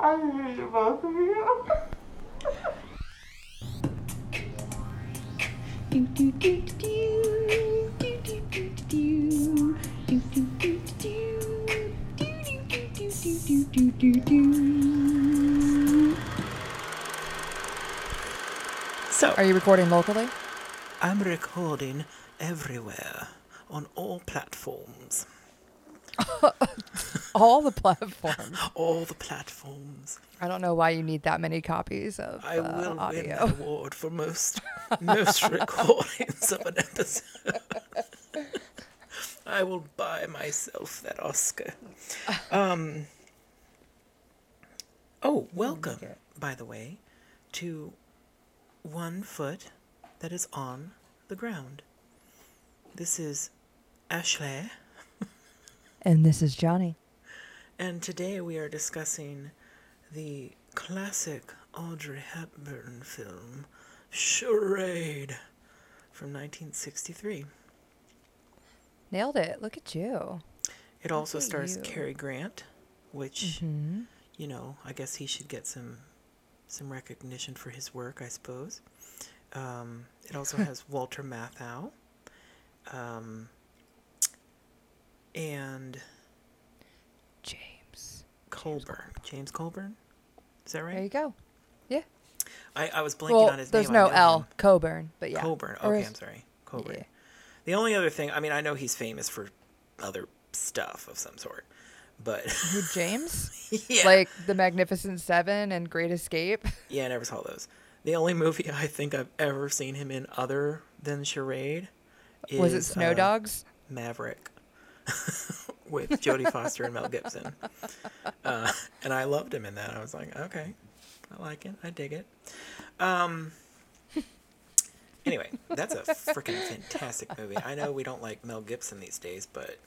I hate both of you. So, Are you recording locally? I'm recording everywhere on all platforms. All the platforms. All the platforms. I don't know why you need that many copies of I uh, will win audio. that award for most most recordings of an episode. I will buy myself that Oscar. Um. Oh, welcome, by the way, to one foot that is on the ground. This is Ashley, And this is Johnny. And today we are discussing the classic Audrey Hepburn film, Charade, from 1963. Nailed it. Look at you. It also stars you. Cary Grant, which hmm you know, I guess he should get some some recognition for his work, I suppose. Um, it also has Walter Matthau, um, and. Colburn. James Colburn, is that right? There you go. Yeah. I, I was blanking Well, on his there's name. I no L. him. Coburn, but yeah. Coburn. Okay, is- I'm sorry. Coburn. Yeah. The only other thing, I mean, I know he's famous for other stuff of some sort, but Who, James? yeah, Like The Magnificent Seven and Great Escape? Yeah, I never saw those. The only movie I think I've ever seen him in other than Charade is Was it Snow uh, Dogs? Maverick with Jodie Foster and Mel Gibson. Uh, and I loved him in that. I was like, okay, I like it. I dig it. Um, anyway, that's a freaking fantastic movie. I know we don't like Mel Gibson these days, but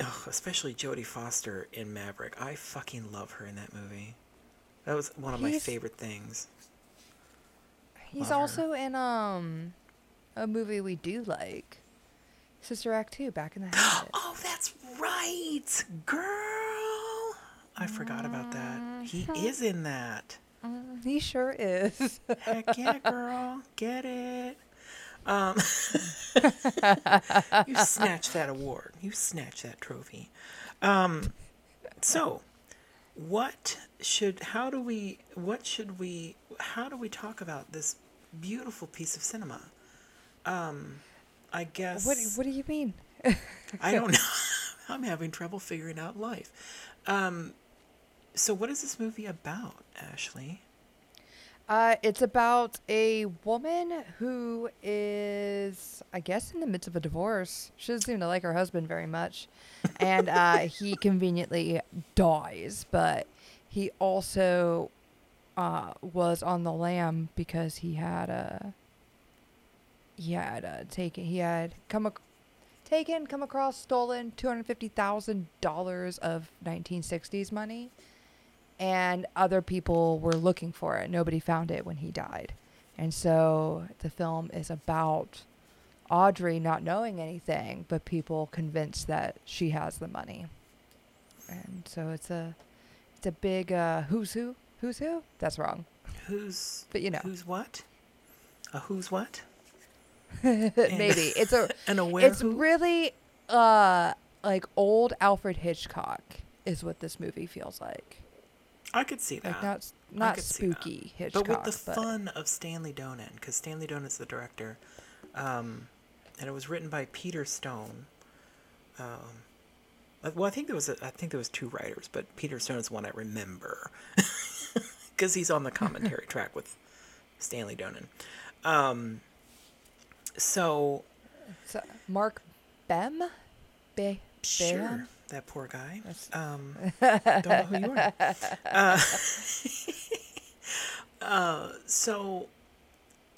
oh, especially Jodie Foster in Maverick. I fucking love her in that movie. That was one of my favorite things. He's love her. also in um a movie we do like. Sister Act 2, Back in the Habit. Oh, that's right, girl. I forgot about that. He is in that. he sure is. Heck yeah, girl. Get it. Um, you snatched that award. You snatched that trophy. Um, so, what should? How do we? What should we? How do we talk about this beautiful piece of cinema? Um, I guess. what What do you mean? I don't know. I'm having trouble figuring out life. Um, so, what is this movie about, Ashley? Uh, it's about a woman who is, I guess, in the midst of a divorce. She doesn't seem to like her husband very much, and uh, he conveniently dies. But he also uh, was on the lam because he had a he had uh, taken he had come ac- taken come across stolen two hundred fifty thousand dollars of nineteen sixties money and other people were looking for it. Nobody found it when he died. And so the film is about Audrey not knowing anything, but people convinced that she has the money. And so it's a it's a big uh, who's who? Who's who? That's wrong. Who's But you know. who's what? A who's what? Maybe. It's a And a where it's who? really uh like old Alfred Hitchcock is what this movie feels like. I could see that. Like not not see that. spooky Hitchcock, but with the fun of Stanley Donen, because Stanley Donen's the director, um, and it was written by Peter Stone. Um, uh, well, I think there was a, I think there was two writers, but Peter Stone is one I remember, because he's on the commentary track with Stanley Donen. Um, so So, Mark Bem? Be- Sure, that poor guy. Um, don't know who you are. Uh, uh, so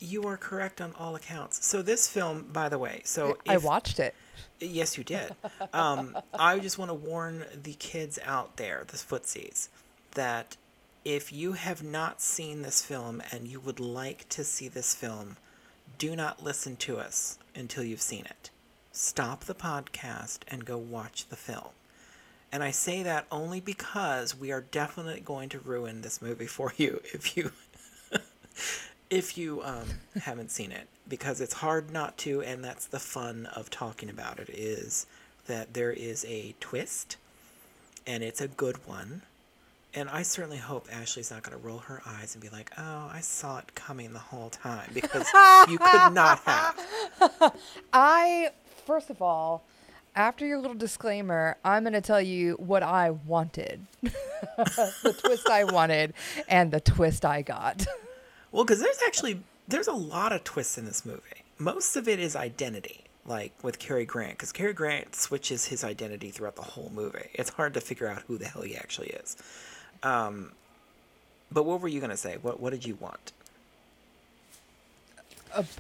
you are correct on all accounts. So this film, by the way, so I watched it. Yes, you did. Um, I just want to warn the kids out there, the footsies, that if you have not seen this film and you would like to see this film, do not listen to us until you've seen it. Stop the podcast and go watch the film. And I say that only because we are definitely going to ruin this movie for you if you if you um, haven't seen it because it's hard not to and that's the fun of talking about it is that there is a twist and it's a good one and i certainly hope ashley's not going to roll her eyes and be like oh i saw it coming the whole time because you could not have I first of all, after your little disclaimer, I'm going to tell you what I wanted. the twist I wanted and the twist I got. well because there's actually there's a lot of twists in this movie most of it is identity like with Cary Grant because Cary Grant switches his identity throughout the whole movie. It's hard to figure out who the hell he actually is. Um, but what were you gonna say? What What did you want?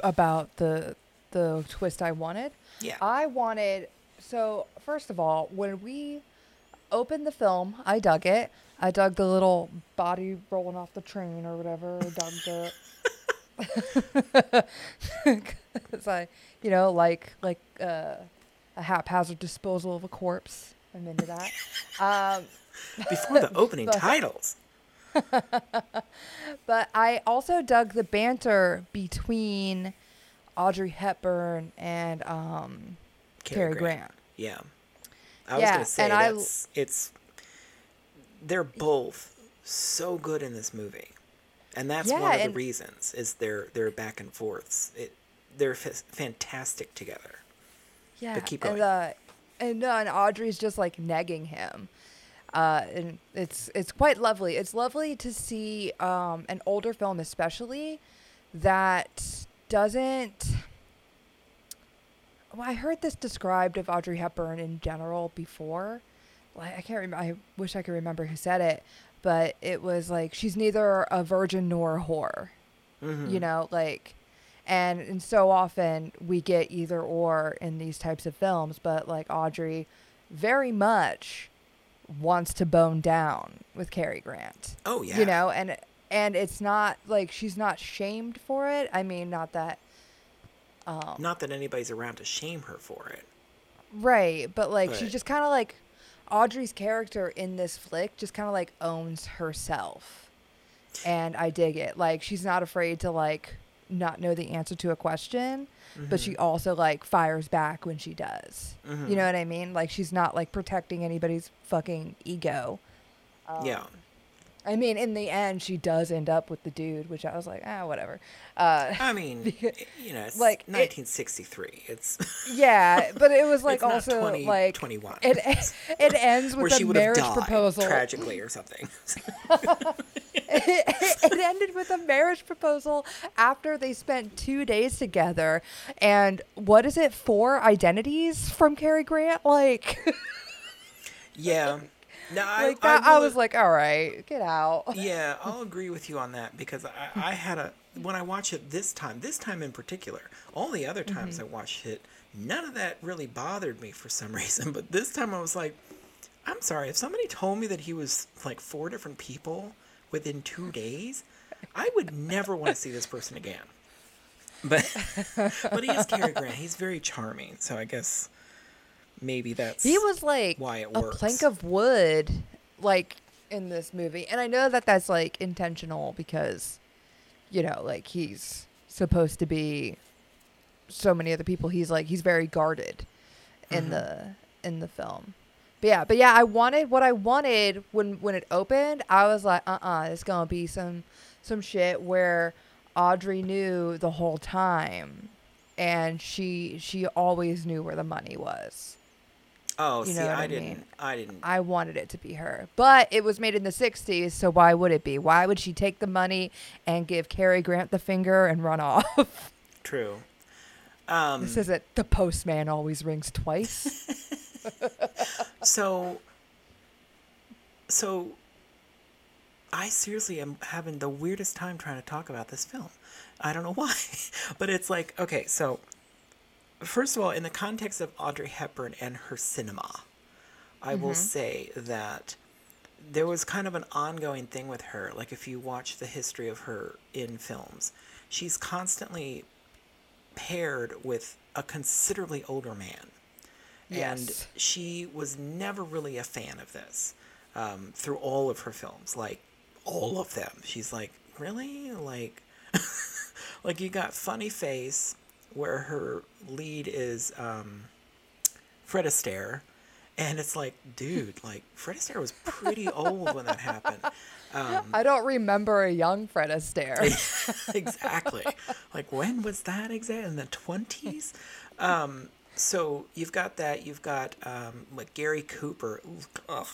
About the the twist I wanted. Yeah. I wanted so first of all, when we opened the film, I dug it. I dug the little body rolling off the train or whatever. I dug the because I, you know, like like uh, a haphazard disposal of a corpse. I'm into that. Um, Before the opening But- titles. but I also dug the banter between Audrey Hepburn and um, Cary Grant. Yeah. I was gonna say and I- that's it's they're both so good in this movie. And that's Yeah, one of the reasons is their their back and forths. It they're f- fantastic together. Yeah, keep and uh, and uh, and Audrey's just like negging him, uh, and it's it's quite lovely. It's lovely to see um, an older film, especially that doesn't. Well, I heard this described of Audrey Hepburn in general before. Like I can't remember. I wish I could remember who said it, but it was like she's neither a virgin nor a whore Mhm. you know like and and so often we get either or in these types of films but like audrey very much wants to bone down with Cary grant Oh yeah. you know and and it's not like she's not shamed for it i mean not that um Not that anybody's around to shame her for it. right but like she just kind of like audrey's character in this flick just kind of like owns herself and i dig it like she's not afraid to like not know the answer to a question but she also like fires back when she does Mhm. you know what i mean like she's not like protecting anybody's fucking ego yeah. I mean in the end she does end up with the dude which i was like ah whatever uh I mean, Because- you know, it's like, it- 1963. It's yeah but it was like also 20, like 21. it it ends with a marriage proposal tragically or something. it ended with a marriage proposal after they spent two days together. And what is it? Four identities from Cary Grant? Like, yeah. No, I, like that. I, will- was like, all right, get out. Yeah, I'll agree with you on that because I, I had a when I watched it this time, this time in particular. All the other times Mm-hmm. I watched it, none of that really bothered me for some reason. But this time I was like, I'm sorry, if somebody told me that he was like four different people within two days, I would never want to see this person again. But but he is Cary Grant. He's very charming, so I guess maybe that's He was like why it a works. plank of wood, like in this movie. And I know that that's like intentional because, you know, like he's supposed to be so many other people. He's like he's very guarded in Mhm. the in the film. But yeah, but yeah, I wanted what I wanted when when it opened. I was like, uh, uh it's gonna be some some shit where Audrey knew the whole time, and she she always knew where the money was. Oh, you see, know what I, I didn't. mean. I didn't. I wanted it to be her. But it was made in the 60s, so why would it be? Why would she take the money and give Cary Grant the finger and run off? True. Um, this isn't the postman always rings twice. So, so I seriously am having the weirdest time trying to talk about this film. I don't know why, but it's like okay. So, first of all, in the context of Audrey Hepburn and her cinema, I will say that there was kind of an ongoing thing with her. Like if you watch the history of her in films, she's constantly paired with a considerably older man. And she was never really a fan of this um, through all of her films, like all of them. She's like, really, like, like you got Funny Face, where her lead is um, Fred Astaire, and it's like, dude, like Fred Astaire was pretty old when that happened. Um, I don't remember a young Fred Astaire. exactly. Like when was that exact in the twenties? Um, so you've got that. You've got um, like Gary Cooper ugh,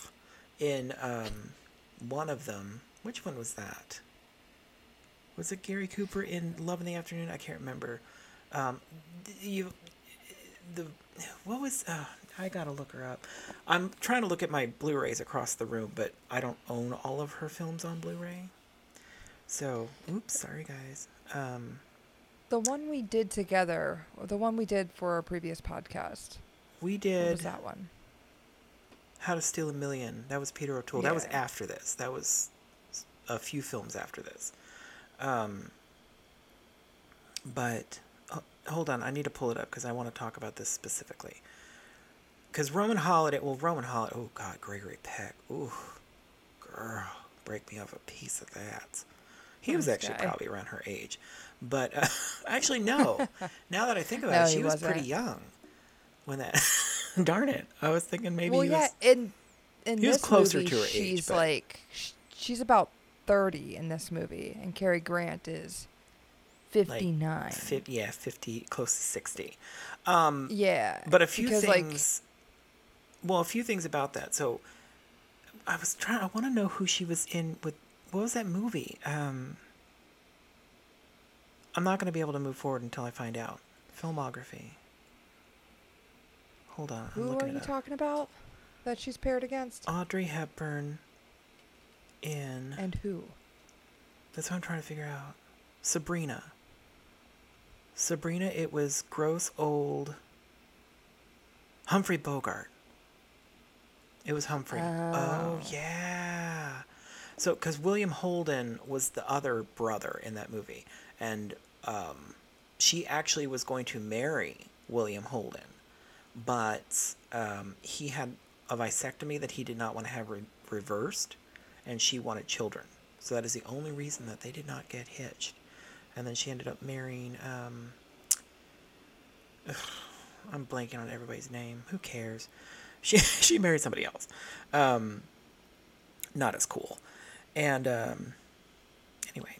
in um, one of them. Which one was that? Was it Gary Cooper in Love in the Afternoon? I can't remember. Um, you, the what was? Uh, I gotta look her up. I'm trying to look at my Blu-rays across the room, but I don't own all of her films on Blu-ray. So, oops, sorry guys. Um, the one we did together, or the one we did for our previous podcast. we What did was that one? How to Steal a Million. That was Peter O'Toole. That was after this. That was a few films after this. Um, but hold on, I need to pull it up because I want to talk about this specifically. Because Roman Holiday, well, Roman Holiday. Oh God, Gregory Peck. Ooh, girl, break me off a piece of that. He was actually guy. probably around her age, but uh, actually no. now that I think about No, it, she was pretty young when that. darn it! I was thinking maybe well, he yeah, was. in in he was closer movie, to her age, she's like she's about thirty in this movie, and Cary Grant is fifty nine. Fi- yeah, 50, close to 60. Um, yeah, but a few because, like, things. well, a few things about that. So, I was trying. I want to know who she was in with. What was that movie? Um, I'm not going to be able to move forward until I find out. Filmography. Hold on. I'm who are you up. talking about that she's paired against? Audrey Hepburn. In. and who? That's what I'm trying to figure out. Sabrina. Sabrina, it was gross old Humphrey Bogart. It was Humphrey. Oh, Oh. yeah. So, because William Holden was the other brother in that movie, and um, she actually was going to marry William Holden, but um, he had a vasectomy that he did not want to have re- reversed, and she wanted children. So that is the only reason that they did not get hitched. And then she ended up marrying. Um, I'm blanking on everybody's name. Who cares? She she married somebody else. Um, not as cool. And um, anyway,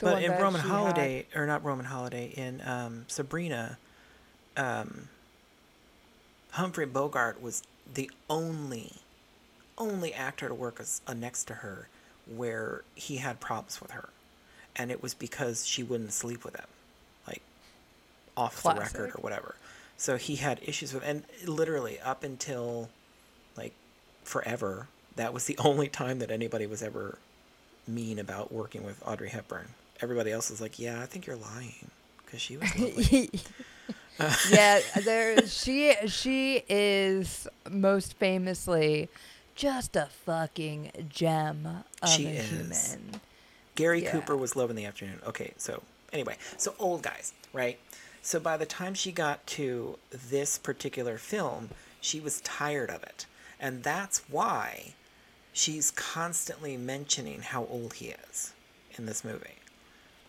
The but in Roman she had- Holiday, or not Roman Holiday, in um, Sabrina, um, Humphrey Bogart was the only, only actor to work as uh, next to her where he had problems with her, and it was because she wouldn't sleep with him, like off the record or whatever. So he had issues with, and literally up until like forever, that was the only time that anybody was ever mean about working with Audrey Hepburn. Everybody else was like, "Yeah, I think you're lying," because she was yeah, there she she is most famously just a fucking gem of She a is. human. Gary Yeah. Cooper was Love in the Afternoon. Okay, so anyway, so old guys, right? So by the time she got to this particular film, she was tired of it. And that's why she's constantly mentioning how old he is in this movie.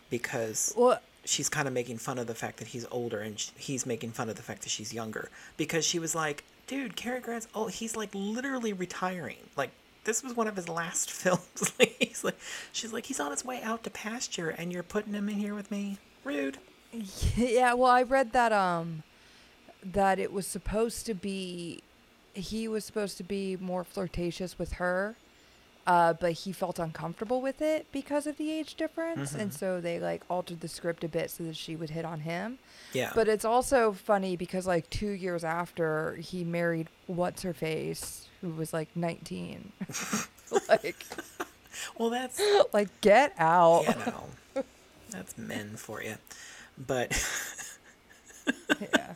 Because Well, she's kind of making fun of the fact that he's older and sh- he's making fun of the fact that she's younger because she was like dude Cary Grant's oh he's like literally retiring like this was one of his last films he's like she's like he's on his way out to pasture and you're putting him in here with me rude yeah, well, I read that um that it was supposed to be he was supposed to be more flirtatious with her. Uh, but he felt uncomfortable with it because of the age difference, and Mhm. so they like altered the script a bit so that she would hit on him. yeah But it's also funny because like two years after he married what's her face, who was like nineteen. like well that's like get out. you know that's men for you but Yeah.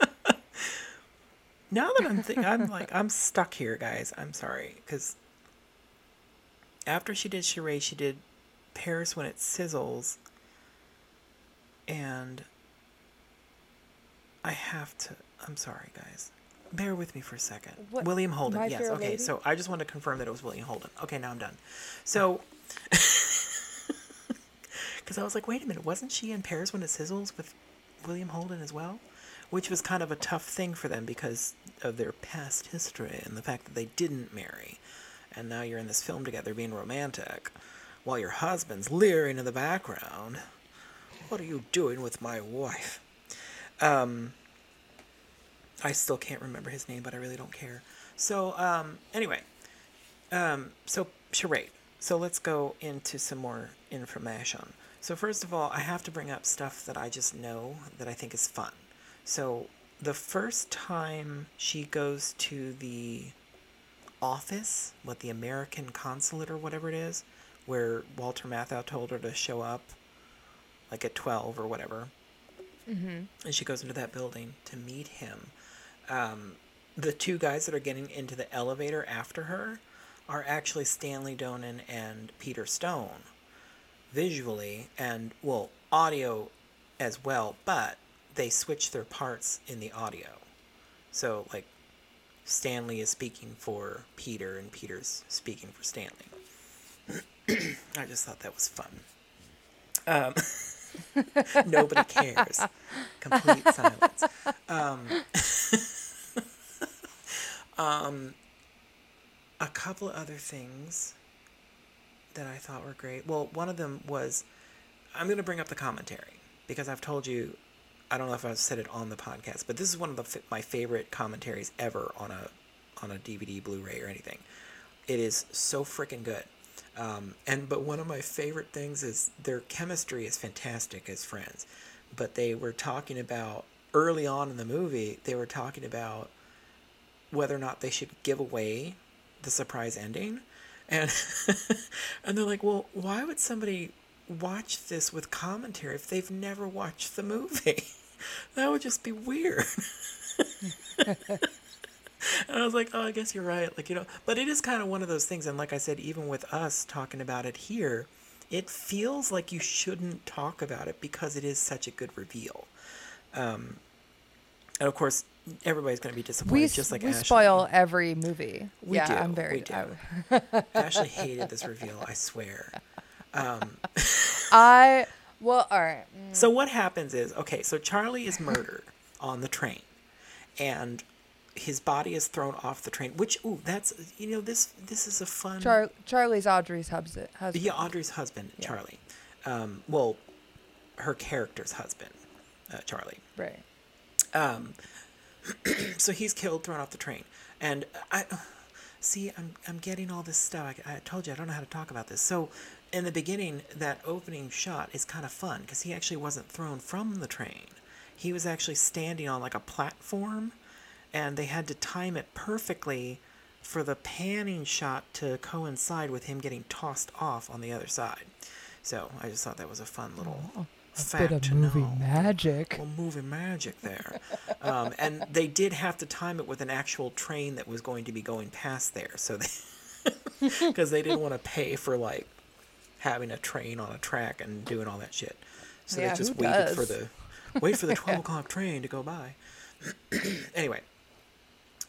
now that I'm thinking, I'm like, I'm stuck here, guys. I'm sorry, because after she did Charade, she did Paris when it sizzles, and I have to. I'm sorry, guys. Bear with me for a second. What- William Holden. My yes. Okay. Lady? So I just wanted to confirm that it was William Holden. Okay, now I'm done. So, because I was like, wait a minute, wasn't she in Paris when it sizzles with William Holden as well? Which was kind of a tough thing for them because of their past history and the fact that they didn't marry, and now you're in this film together being romantic, while your husband's leering in the background. What are you doing with my wife? Um, I still can't remember his name, but I really don't care. So, um, anyway, um, so charade. So let's go into some more information. So first of all, I have to bring up stuff that I just know that I think is fun. So the first time she goes to the office, what the American consulate or whatever it is, where Walter Matthau told her to show up, like at twelve or whatever, Mm-hmm. and she goes into that building to meet him. Um, the two guys that are getting into the elevator after her are actually Stanley Donen and Peter Stone, visually and well, audio as well, but they switch their parts in the audio. So like Stanley is speaking for Peter and Peter's speaking for Stanley. I just thought that was fun. Um, nobody cares. Complete silence. Um, um, a couple of other things that I thought were great. Well, one of them was I'm going to bring up the commentary because I've told you I don't know if I've said it on the podcast, but this is one of the my favorite commentaries ever on a on a DVD, Blu-ray, or anything. It is so freaking good. Um, and but one of my favorite things is their chemistry is fantastic as friends. But they were talking about early on in the movie, they were talking about whether or not they should give away the surprise ending. And and they're like, "Well, why would somebody watch this with commentary if they've never watched the movie? that would just be weird." And I was like, oh, I guess you're right. Like, you know, but it is kind of one of those things. And like I said, even with us talking about it here, it feels like you shouldn't talk about it because it is such a good reveal. Um, and of course, everybody's going to be disappointed, We, just like we Ashley. spoil every movie. We yeah, do, I'm very. we do. Ashley hated this reveal, I swear. Um, I well, all right. mm, So what happens is, okay, so Charlie is murdered on the train, and his body is thrown off the train. Which, ooh, that's you know this this is a fun. Char- Charlie's Audrey's husband. Yeah, Audrey's husband, Yeah. Charlie. Um, well, her character's husband, uh, Charlie. Right. Um, so he's killed, thrown off the train, and I see. I'm I'm getting all this stuff. I, I told you I don't know how to talk about this. So in the beginning, that opening shot is kind of fun because he actually wasn't thrown from the train. He was actually standing on like a platform, and they had to time it perfectly for the panning shot to coincide with him getting tossed off on the other side. So I just thought that was a fun little fact Bit of to movie know magic. well, movie magic there. um, and they did have to time it with an actual train that was going to be going past there, so they because they didn't want to pay for like having a train on a track and doing all that shit. So Yeah, they just waited for the wait for the twelve o'clock train to go by. anyway,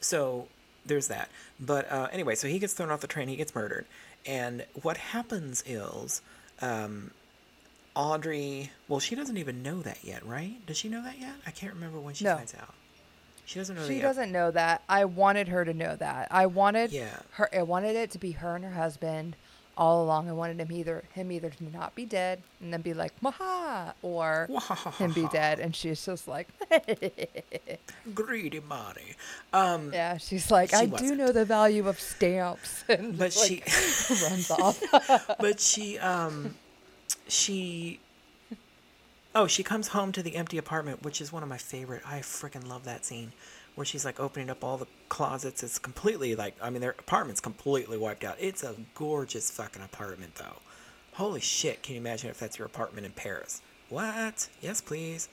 so there's that. But uh, anyway, so he gets thrown off the train. He gets murdered, and what happens is. Um, Audrey, well, she doesn't even know that yet, right? Does she know that yet? I can't remember when she No. finds out. She doesn't know that She doesn't know that. I wanted her to know that. I wanted Yeah. her. I wanted it to be her and her husband all along. I wanted him either him either to not be dead and then be like maha or him be dead, and she's just like, Greedy Marty. Um, yeah. She's like, She I do wasn't. know the value of stamps, and but just, she, like, runs off. but she, um, she, oh, she comes home to the empty apartment, which is one of my favorite. I freaking love that scene where she's like opening up all the closets. It's completely like, I mean, their apartment's completely wiped out. It's a gorgeous fucking apartment, though. Holy shit! Can you imagine if that's your apartment in Paris? What? Yes, please.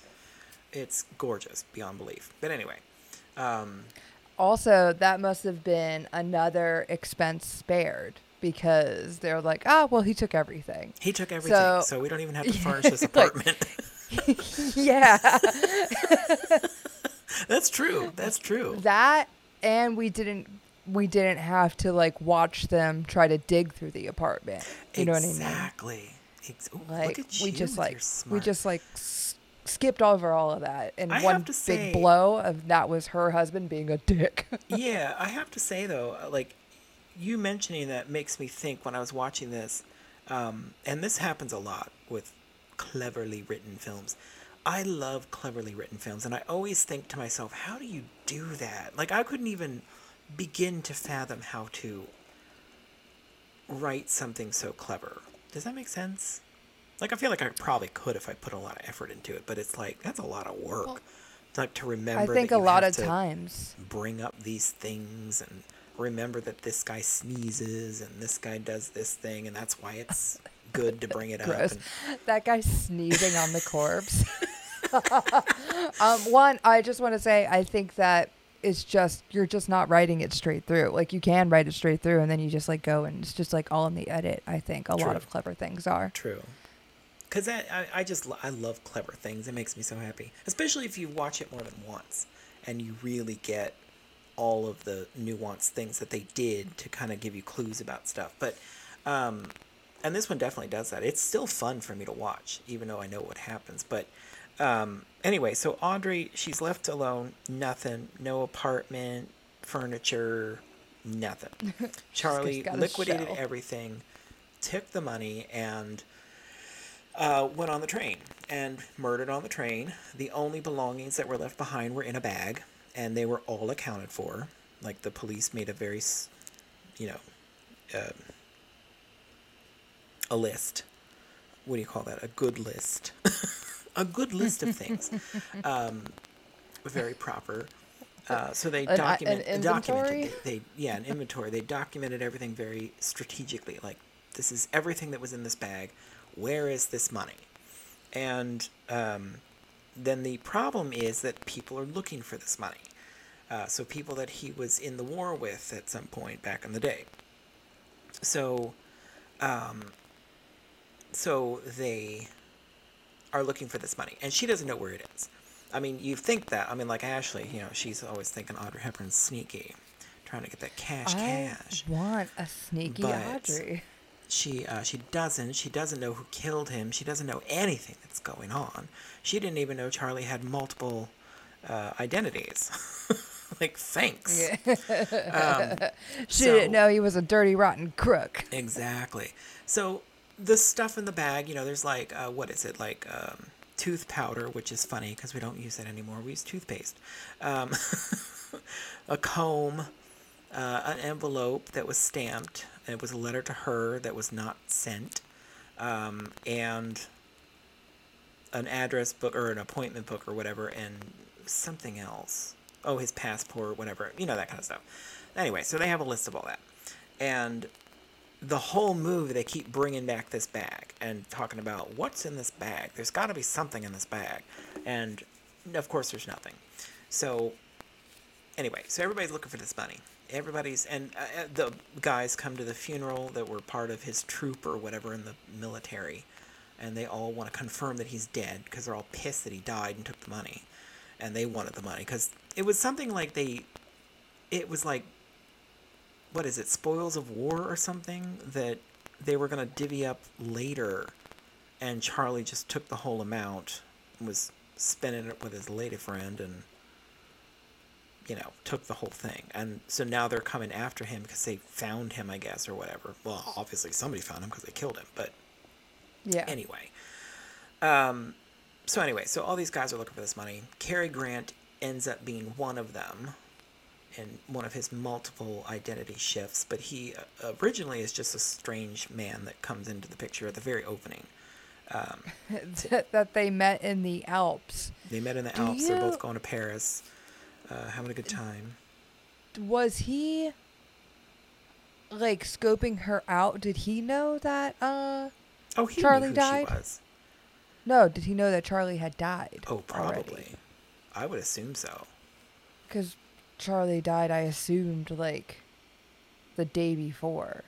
It's gorgeous beyond belief. But anyway, um, Also, that must have been another expense spared because they're like, ah, well, he took everything. he took everything, so, So- we don't even have to furnish this apartment. yeah, that's true. That's true. that and we didn't we didn't have to like watch them try to dig through the apartment. You know what I mean? exactly. Ex- Like look at we just like we just like s- skipped over all of that, and I one big say- blow of that was her husband being a dick. yeah, I have to say though, uh, like you mentioning that makes me think when I was watching this, um, and this happens a lot with cleverly written films. I love cleverly written films, and I always think to myself, how do you do that? Like I couldn't even begin to fathom how to write something so clever. Does that make sense? Like I feel like I probably could if I put a lot of effort into it, but it's like that's a lot of work. Well, like to remember. I think that a lot of times. bring up these things and remember that this guy sneezes and this guy does this thing and that's why it's good to bring it up. Gross. And, That guy sneezing on the corpse. um, one, I just want to say, I think that it's just you're just not writing it straight through. Like you can write it straight through, and then you just like go and it's just like all in the edit. I think a True. lot of clever things are. true. Because I, I just I love clever things. It makes me so happy, especially if you watch it more than once and you really get all of the nuanced things that they did to kind of give you clues about stuff. But um, and this one definitely does that. It's still fun for me to watch, even though I know what happens. But um, anyway, so Audrey, she's left alone. Nothing. No apartment, furniture, nothing. Charlie liquidated everything, took the money, and uh, went on the train and murdered on the train. The only belongings that were left behind were in a bag, and they were all accounted for. Like the police made a very, you know, uh, a list. What do you call that? A good list. a good list of things. Um, very proper. Uh, so they An- an document, documented. inventory? They, they yeah, an inventory. They documented everything very strategically. Like this is everything that was in this bag. Where is this money? And um, then the problem is that people are looking for this money. Uh, so people that he was in the war with at some point back in the day. So, um, so they are looking for this money, and she doesn't know where it is. I mean, you think that. I mean, like Ashley, you know, she's always thinking Audrey Hepburn's sneaky, trying to get that cash, I cash. want a sneaky But- Audrey. She uh, she doesn't. She doesn't know who killed him. She doesn't know anything that's going on. She didn't even know Charlie had multiple uh, identities. like, thanks. Um, She so- didn't know he was a dirty, rotten crook. Exactly. So the stuff in the bag, you know, there's like, uh, what is it? Like um, tooth powder, which is funny because we don't use that anymore. We use toothpaste. Um, a comb, uh, an envelope that was stamped. It was a letter to her that was not sent, um, and an address book or an appointment book or whatever, and something else. Oh, his passport, whatever. You know that kind of stuff. Anyway, so they have a list of all that, and the whole movie they keep bringing back this bag and talking about what's in this bag. There's got to be something in this bag, and of course there's nothing. So anyway, so everybody's looking for this money. Everybody's and uh, uh, the guys come to the funeral that were part of his troop or whatever in the military, and they all want to confirm that he's dead because they're all pissed that he died and took the money, and they wanted the money because it was something like they, it was like what is it, spoils of war or something that they were gonna divvy up later, and Charlie just took the whole amount, and was spending it with his lady friend, and you know took the whole thing, and so now they're coming after him because they found him, I guess, or whatever. Well, obviously somebody found him because they killed him, but Yeah. anyway. Um, so anyway, so all these guys are looking for this money. Cary Grant ends up being one of them in one of his multiple identity shifts, but he uh, originally is just a strange man that comes into the picture at the very opening. Um, that they met in the Alps. they met in the Do Alps. They're both going to Paris, uh, having a good time. Was he like scoping her out? Did he know that uh Oh, he Charlie knew who died? she was. no, did he know that Charlie had died? Oh, probably. I would assume so. Cuz Charlie died, I assumed like the day before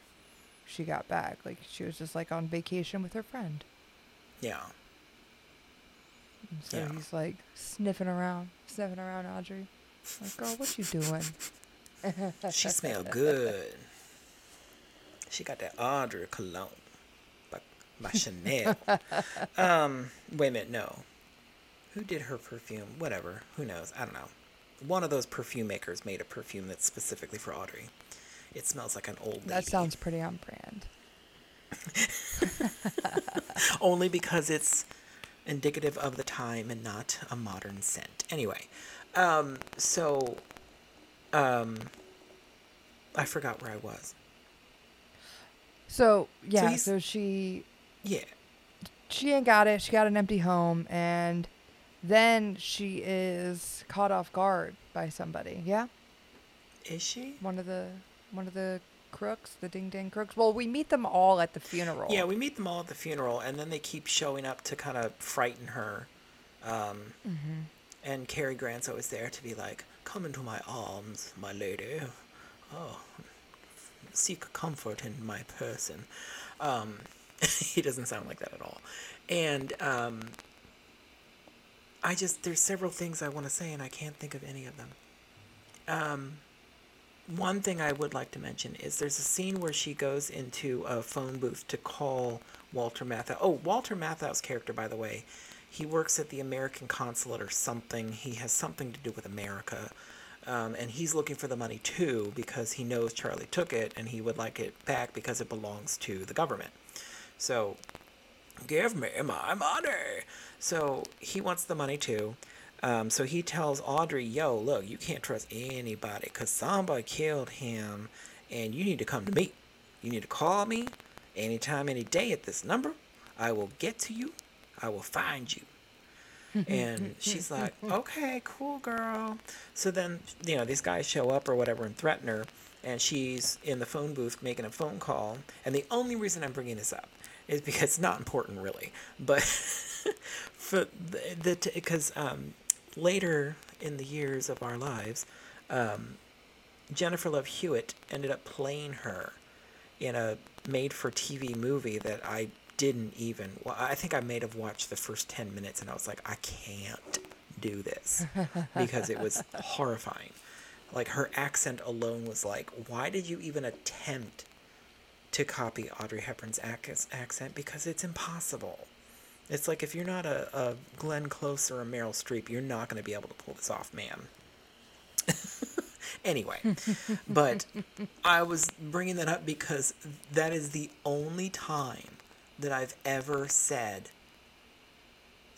she got back. Like she was just like on vacation with her friend. Yeah. And so Yeah. he's like sniffing around, sniffing around Audrey. Like, girl, what you doing? she smell good. She got that Audrey cologne by, by Chanel. um, wait a minute, no. Who did her perfume? Whatever. Who knows? I don't know. One of those perfume makers made a perfume that's specifically for Audrey. It smells like an old lady. That sounds pretty on brand. only because it's indicative of the time and not a modern scent. Anyway, um, so um, I forgot where I was. So yeah, he's- so she Yeah, she ain't got it. She got an empty home, and then she is caught off guard by somebody. Yeah, is she? one of the one of the crooks, the ding ding crooks. Well, we meet them all at the funeral. Yeah, we meet them all at the funeral, and then they keep showing up to kind of frighten her. Um, And Cary Grant's always there to be like, "Come into my arms, my lady. Oh, seek comfort in my person." Um, he doesn't sound like that at all, and um, I just there's several things I want to say, and I can't think of any of them. Um, one thing I would like to mention is there's a scene where she goes into a phone booth to call Walter Matthau. Oh, Walter Matthau's character, by the way, he works at the American consulate or something. He has something to do with America. Um, and he's looking for the money too because he knows Charlie took it and he would like it back because it belongs to the government. So, give me my money. So he wants the money too. Um, so he tells Audrey, yo, look, you can't trust anybody because somebody killed him and you need to come to me. You need to call me anytime, any day at this number. I will get to you. I will find you. And she's like, okay, cool, girl. So then, you know, these guys show up or whatever and threaten her. And she's in the phone booth making a phone call. And the only reason I'm bringing this up is because it's not important, really. But for the, because um, later in the years of our lives, um, Jennifer Love Hewitt ended up playing her in a made for TV movie that I didn't even well, I think I may have watched the first 10 minutes and I was like I can't do this because it was horrifying. Like her accent alone was like why did you even attempt to copy Audrey Hepburn's ac- accent because it's impossible. It's like if you're not a, a Glenn Close or a Meryl Streep, you're not going to be able to pull this off, man. anyway, but I was bringing that up because that is the only time that I've ever said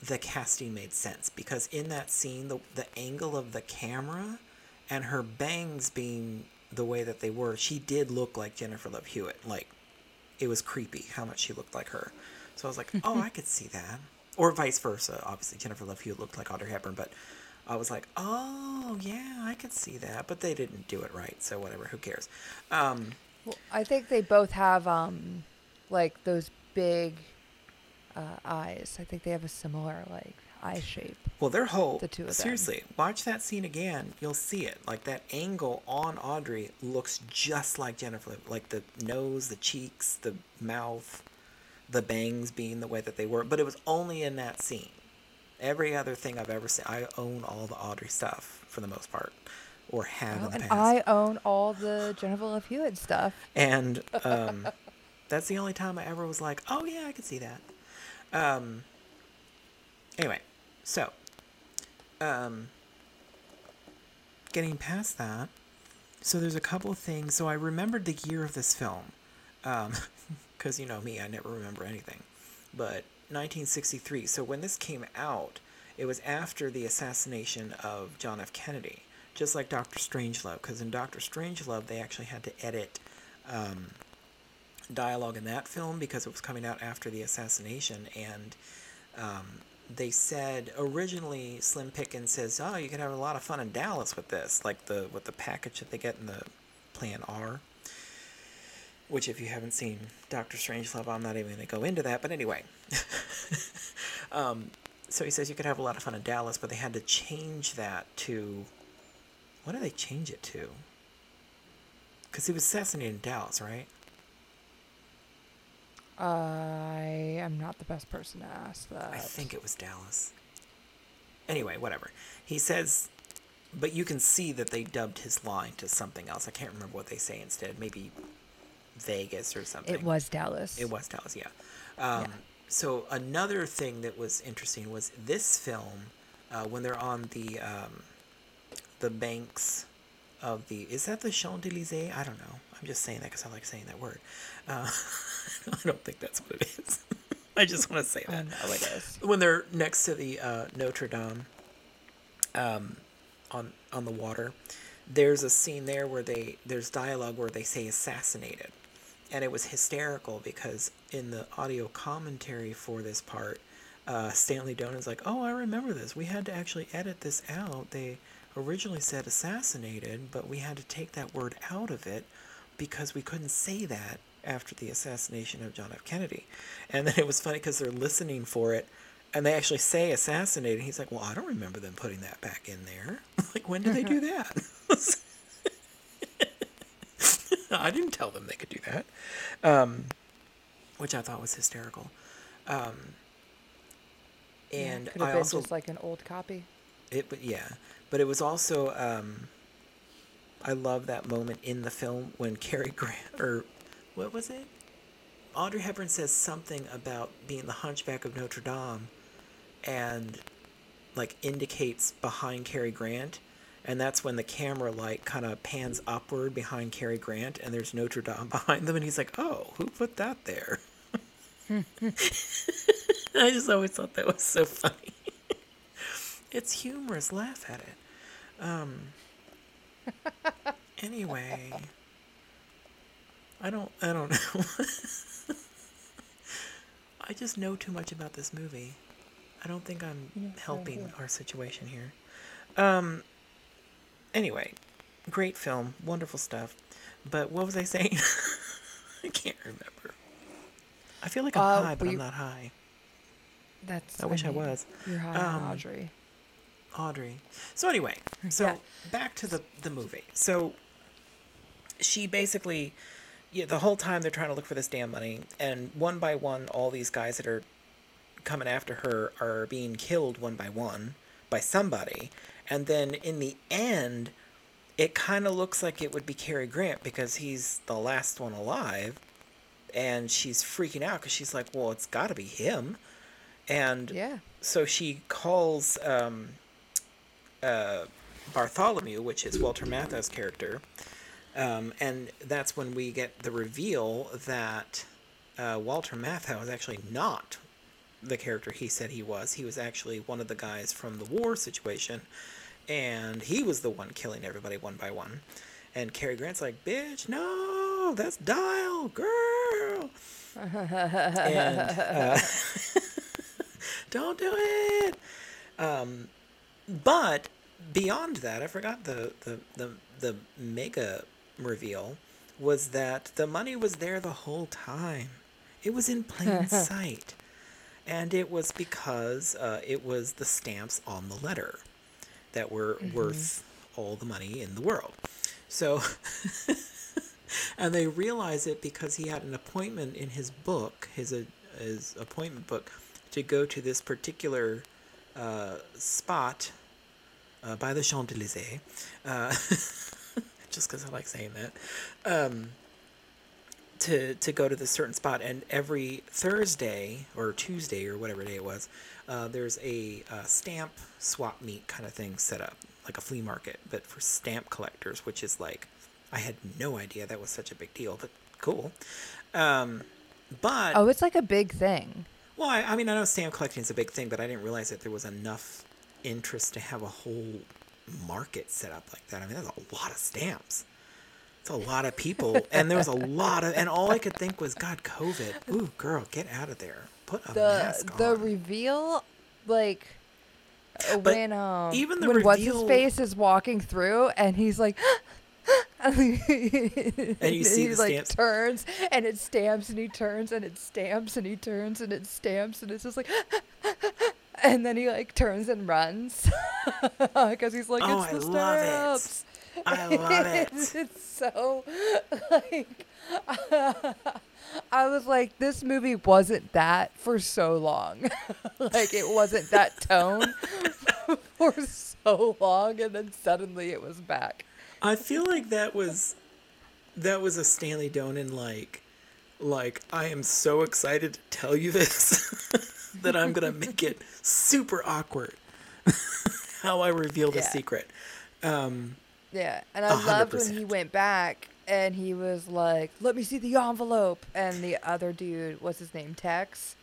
the casting made sense. Because in that scene, the, the angle of the camera and her bangs being the way that they were, she did look like Jennifer Love Hewitt. Like, it was creepy how much she looked like her. So I was like, oh, I could see that. Or vice versa. Obviously, Jennifer Love Hewitt looked like Audrey Hepburn, but I was like, oh, yeah, I could see that. But they didn't do it right, so whatever, who cares? Um, Well, I think they both have um, like those big uh, eyes. I think they have a similar like eye shape. well, their whole. The two of them. seriously, watch that scene again. You'll see it. Like, that angle on Audrey looks just like Jennifer. Love- Like, the nose, the cheeks, the mouth, the bangs being the way that they were. But it was only in that scene. Every other thing I've ever seen, I own all the Audrey stuff for the most part, or have Oh, in the and. I own all the Jennifer Love Hewitt stuff. And um, that's the only time I ever was like, oh yeah, I could see that. Um, anyway, so um, getting past that, so there's a couple of things. So I remembered the year of this film, because you know me, I never remember anything. But 1963. So when this came out, it was after the assassination of John F. Kennedy, just like Doctor Strangelove. Because in Doctor Strangelove, they actually had to edit um, dialogue in that film because it was coming out after the assassination, and um, they said originally Slim Pickens says, "Oh, you could have a lot of fun in Dallas with this, like the with the package that they get in the Plan R." Which, if you haven't seen Doctor Strangelove, I'm not even going to go into that. But anyway, um, so he says you could have a lot of fun in Dallas, but they had to change that to what did they change it to? Because he was assassinated in Dallas, right? I am not the best person to ask that. I think it was Dallas. Anyway, whatever. He says but you can see that they dubbed his line to something else. I can't remember what they say instead. Maybe Vegas or something. It was Dallas. It was Dallas, yeah. Um, Yeah. So another thing that was interesting was this film uh, when they're on the um, the banks of the is that the Champs Elysees? I don't know. I'm just saying that because I like saying that word. Uh, I don't think that's what it is. I just want to say I that know it is. when they're next to the uh, Notre Dame, um, on on the water, there's a scene there where they there's dialogue where they say assassinated, and it was hysterical because in the audio commentary for this part, uh, Stanley Donen's like, "Oh, I remember this. We had to actually edit this out. They originally said assassinated, but we had to take that word out of it because we couldn't say that after the assassination of John F. Kennedy." And then it was funny because they're listening for it, and they actually say assassinated. He's like, "Well, I don't remember them putting that back in there. like, when did they do that?" I didn't tell them they could do that, um, which I thought was hysterical. Um, and Could have I been also just like an old copy. it, but yeah, but it was also um, I love that moment in the film when Cary Grant or what was it? Audrey Hepburn says something about being the Hunchback of Notre Dame, and like indicates behind Cary Grant, and that's when the camera like kind of pans upward behind Cary Grant, and there's Notre Dame behind them, and he's like, "Oh, who put that there?" I just always thought that was so funny. it's humorous. Laugh at it. Um. Anyway, I don't. I don't know. I just know too much about this movie. I don't think I'm helping our situation here. Um. Anyway, great film, wonderful stuff. But what was I saying? I can't remember. I feel like I'm Uh, high, but we- I'm not high. That's. I wish I was. You're high Um, Audrey. Audrey. So anyway, so Yeah. back to the the movie. So she basically, yeah, the whole time they're trying to look for this damn money, and one by one, all these guys that are coming after her are being killed one by one by somebody, and then in the end, it kind of looks like it would be Cary Grant because he's the last one alive, and she's freaking out because she's like, well, it's got to be him, and Yeah. so she calls um, uh, Bartholomew, which is Walter Matthau's character, um, and that's when we get the reveal that uh, Walter Matthau is actually not the character he said he was. He was actually one of the guys from the war situation, and he was the one killing everybody one by one. And Cary Grant's like, "Bitch, no, that's Dial, girl." and uh, don't do it. Um, but beyond that, I forgot the, the, the, the mega reveal was that the money was there the whole time. It was in plain sight. And it was because uh, it was the stamps on the letter that were worth all the money in the world. So, and they realized it because he had an appointment in his book, his uh, his appointment book, to go to this particular uh, spot uh, by the Champs Elysees, uh, just because I like saying that. Um, to to go to this certain spot, and every Thursday or Tuesday or whatever day it was, uh, there's a uh, stamp swap meet kind of thing set up, like a flea market, but for stamp collectors, which is like, I had no idea that was such a big deal, but cool. Um, but Oh, it's like a big thing. well, I, I mean, I know stamp collecting is a big thing, but I didn't realize that there was enough interest to have a whole market set up like that. I mean, that's a lot of stamps. It's a lot of people, and there was a lot of, and all I could think was, God, COVID. Ooh, girl, get out of there. Put a The mask the reveal, like But when um even the when what's his face is walking through and he's like. and you see he like stamps. turns and it stamps and he turns and it stamps and he turns and it stamps and it's just like and then he like turns and runs because he's like Oh, it's I the love it. stamps I love it. it's so like I was like, this movie wasn't that for so long. like it wasn't that tone for so long, and then suddenly it was back. I feel like that was that was a Stanley Donen like like I am so excited to tell you this that I'm gonna make it super awkward. How I reveal the Yeah. secret. Um, Yeah, and I hundred loved when he went back and he was like, "Let me see the envelope," and the other dude, what's his name, Tex?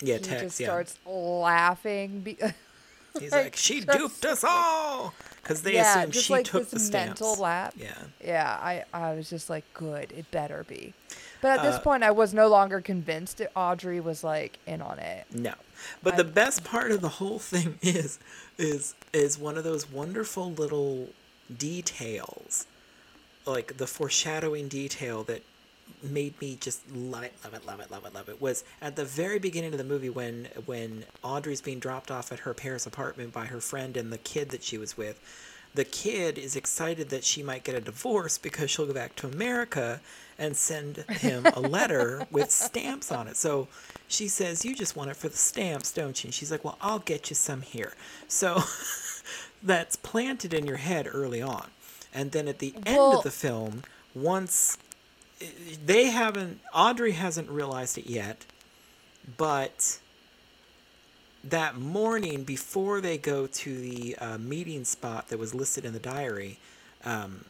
yeah, he text. just yeah, starts laughing. Be- he's like, like, she duped us all because they yeah, assumed she like took this the stamps. mental lap. Yeah. Yeah, I, I was just like, good, it better be. But at this Uh, point, I was no longer convinced that Audrey was like in on it. No. But I- the best part of the whole thing is is is one of those wonderful little details. Like the foreshadowing detail that made me just love it, love it, love it, love it, love it was at the very beginning of the movie when when Audrey's being dropped off at her Paris apartment by her friend and the kid that she was with. The kid is excited that she might get a divorce because she'll go back to America and send him a letter with stamps on it. So she says, You just want it for the stamps, don't you? And she's like, Well, I'll get you some here. So that's planted in your head early on. And then at the end Well- of the film, once they haven't, Audrey hasn't realized it yet, but that morning before they go to the uh, meeting spot that was listed in the diary, um,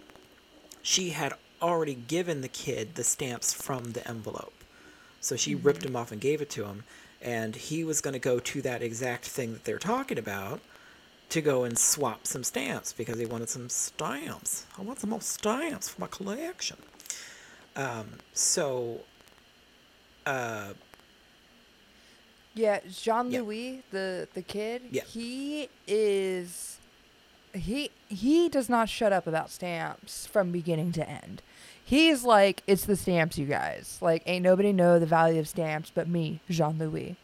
she had already given the kid the stamps from the envelope. So she ripped him off and gave it to him. And he was going to go to that exact thing that they're talking about to go and swap some stamps because he wanted some stamps. I want some more stamps for my collection. Um, so, uh, Yeah, Jean Louis, the the kid, Yeah. he is he he does not shut up about stamps from beginning to end. He's like, it's the stamps, you guys. Like, ain't nobody know the value of stamps but me, Jean Louis.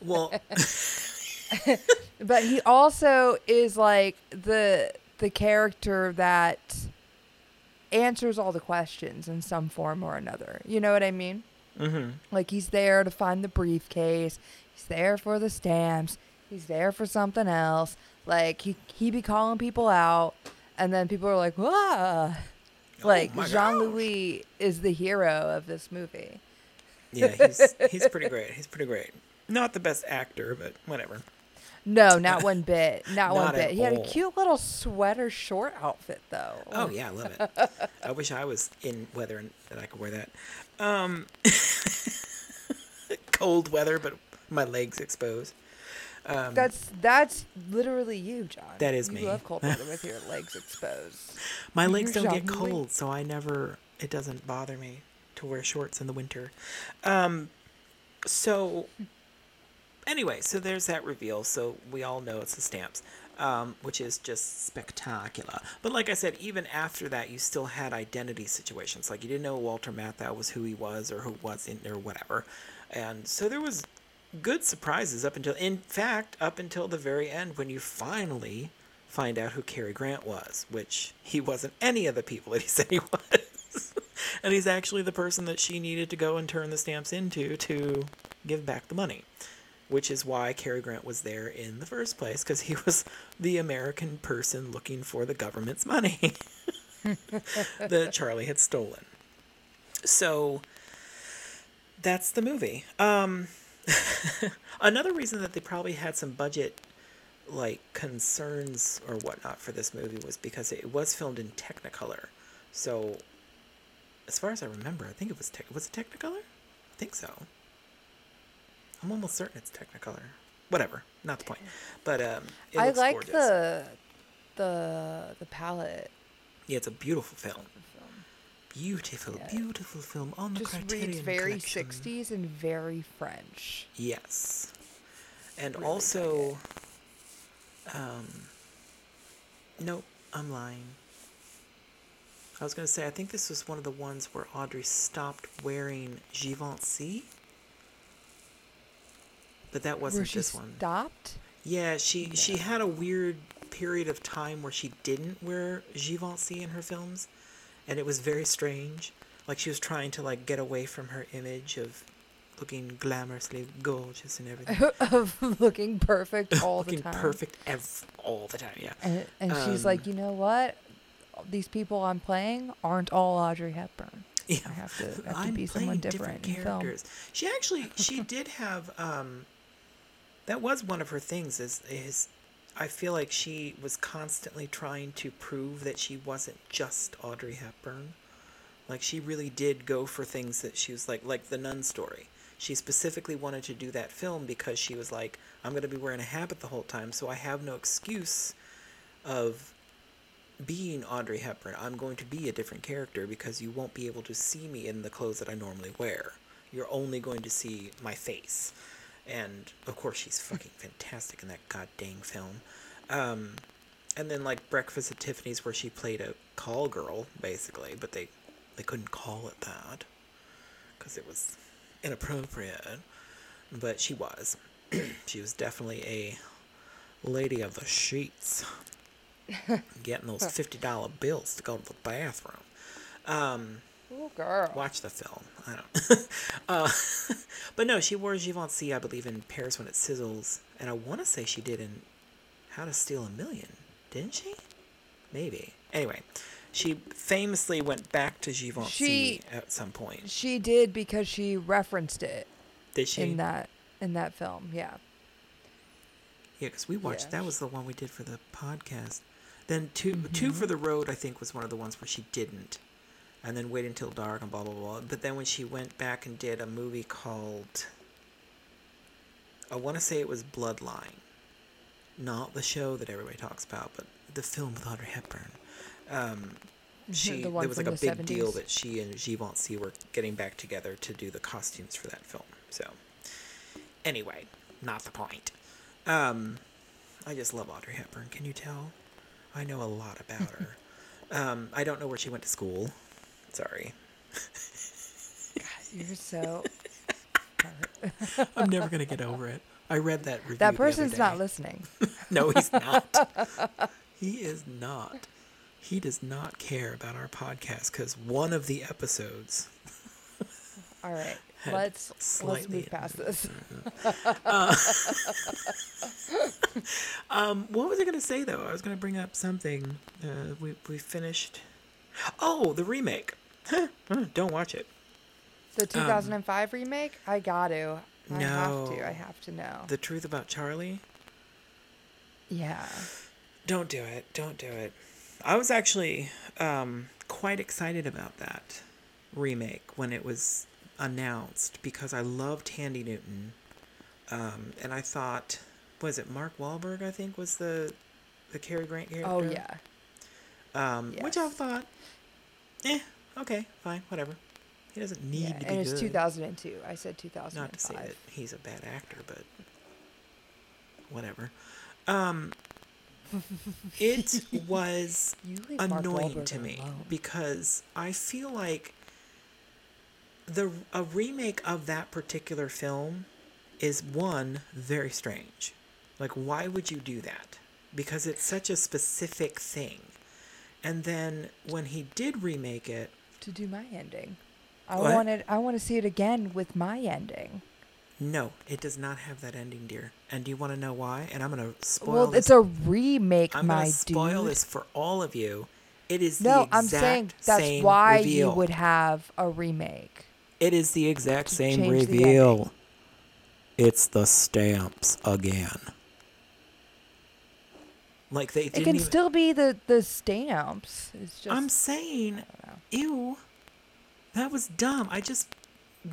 well, But he also is like the the character that answers all the questions in some form or another. You know what I mean? hmm Like he's there to find the briefcase. He's there for the stamps. He's there for something else. Like he he be calling people out, and then people are like, "Whoa!" Like Oh my Jean Louis is the hero of this movie. yeah, he's, he's pretty great. He's pretty great. Not the best actor, but whatever. No, not one bit. Not, one Not at bit. He had a cute little sweater short outfit though. Oh yeah, I love it. I wish I was in weather and that I could wear that. Um, cold weather, but my legs exposed. Um, That's that's literally you, John. That is you me. You love cold weather with your legs exposed. my legs you're don't get cold, so I never. It doesn't bother me to wear shorts in the winter. Um, so anyway, so there's that reveal. So we all know it's the stamps, um, which is just spectacular. But like I said, even after that, you still had identity situations. Like you didn't know Walter Matthau was who he was or who wasn't or whatever. And so there was good surprises up until, in fact, up until the very end when you finally find out who Cary Grant was, which he wasn't any of the people that he said he was. and he's actually the person that she needed to go and turn the stamps into to give back the money which is why Cary Grant was there in the first place, because he was the American person looking for the government's money that Charlie had stolen. So that's the movie. Um, another reason that they probably had some budget like concerns or whatnot for this movie was because it was filmed in Technicolor. So as far as I remember, I think it was tech was it Technicolor? I think so. I'm almost certain it's Technicolor. Whatever, not the point. But um, I like gorgeous. the the the palette. Yeah, it's a beautiful film. of the film. Beautiful, Yeah. beautiful film on the Just Criterion reads very Collection. 60s and very French. Yes, and Really also, um, nope, I'm lying. I was gonna say I think this was one of the ones where Audrey stopped wearing Givenchy, but that wasn't Where she this one. stopped? Yeah, she she had a weird period of time where she didn't wear Givenchy in her films, and it was very strange. Like she was trying to like get away from her image of looking glamorously gorgeous and everything. of looking perfect all the looking time. perfect ev- all the time. Yeah. And, and she's Um, like, you know what? These people I'm playing aren't all Audrey Hepburn. Yeah. I have to, have to be someone different, in film. characters. She actually she did have um that was one of her things is is I feel like she was constantly trying to prove that she wasn't just Audrey Hepburn. Like she really did go for things that she was like like the nun story. She specifically wanted to do that film because she was like I'm going to be wearing a habit the whole time so I have no excuse of being Audrey Hepburn, I'm going to be a different character because you won't be able to see me in the clothes that I normally wear. You're only going to see my face. And of course, she's fucking fantastic in that goddamn film. Um, and then like Breakfast at Tiffany's, where she played a call girl, basically, but they they couldn't call it that because it was inappropriate. But she was. she was definitely a lady of the sheets getting those fifty dollar bills to go to the bathroom. Um, Oh, girl. watch the film. I don't. uh, but no, she wore Givenchy, I believe, in Paris when it sizzles, and I want to say she did in How to Steal a Million, didn't she? Maybe. Anyway, she famously went back to Givenchy She- at some point. She did because she referenced it Did she? in that in that film. Yeah. Yeah, because we watched. Yeah. That was the one we did for the podcast. Then 2 two for the road. I think was one of the ones where she didn't, and then wait until dark and blah blah blah. But then when she went back and did a movie called, I want to say it was Bloodline, not the show that everybody talks about, but the film with Audrey Hepburn. Um, she The there was like a big deal that she and Givenchy were getting back together to do the costumes for that film. So, anyway, not the point. Um, I just love Audrey Hepburn. Can you tell? I know a lot about her. um, I don't know where she went to school. Sorry. You're so. I'm never gonna get over it. I read that review. the that other person's not listening. No, he's not. he is not. He does not care about our podcast because one of the episodes. All right. Let's let's move past this. Um, what was I gonna say though? I was gonna bring up something. Uh, we we finished. Oh, the remake. Don't watch it. The 2005 remake? I got to. I have Um, No. to. I have to know. The truth about Charlie. yeah. Don't do it. Don't do it. I was actually um, quite excited about that remake when it was announced because I loved Thandie Newton, um, and I thought, was it Mark Wahlberg? I think was the the Cary Grant character. Oh yeah. Um, Which I Yes. thought, eh, okay, fine, whatever. He doesn't need yeah. to be And it's good. 2002. I said 2005. Not to say that he's a bad actor, but whatever. Um, it was You leave Mark annoying to me alone. because I feel like the a remake of that particular film is one very strange. Like why would you do that? Because it's such a specific thing. And then when he did remake it, to do my ending. I What? wanted. I want to see it again with my ending. no, it does not have that ending, dear. And do you want to know why? And I'm going to spoil well, this it's a remake, I'm my gonna spoil dude. this for all of you. It is the exact no, I'm saying that's why reveal. you would have a remake. It is the exact same change the reveal. It's the stamps again. Like they It can even. still be the the stamps. It's just. I'm saying. Ew, that was dumb. I just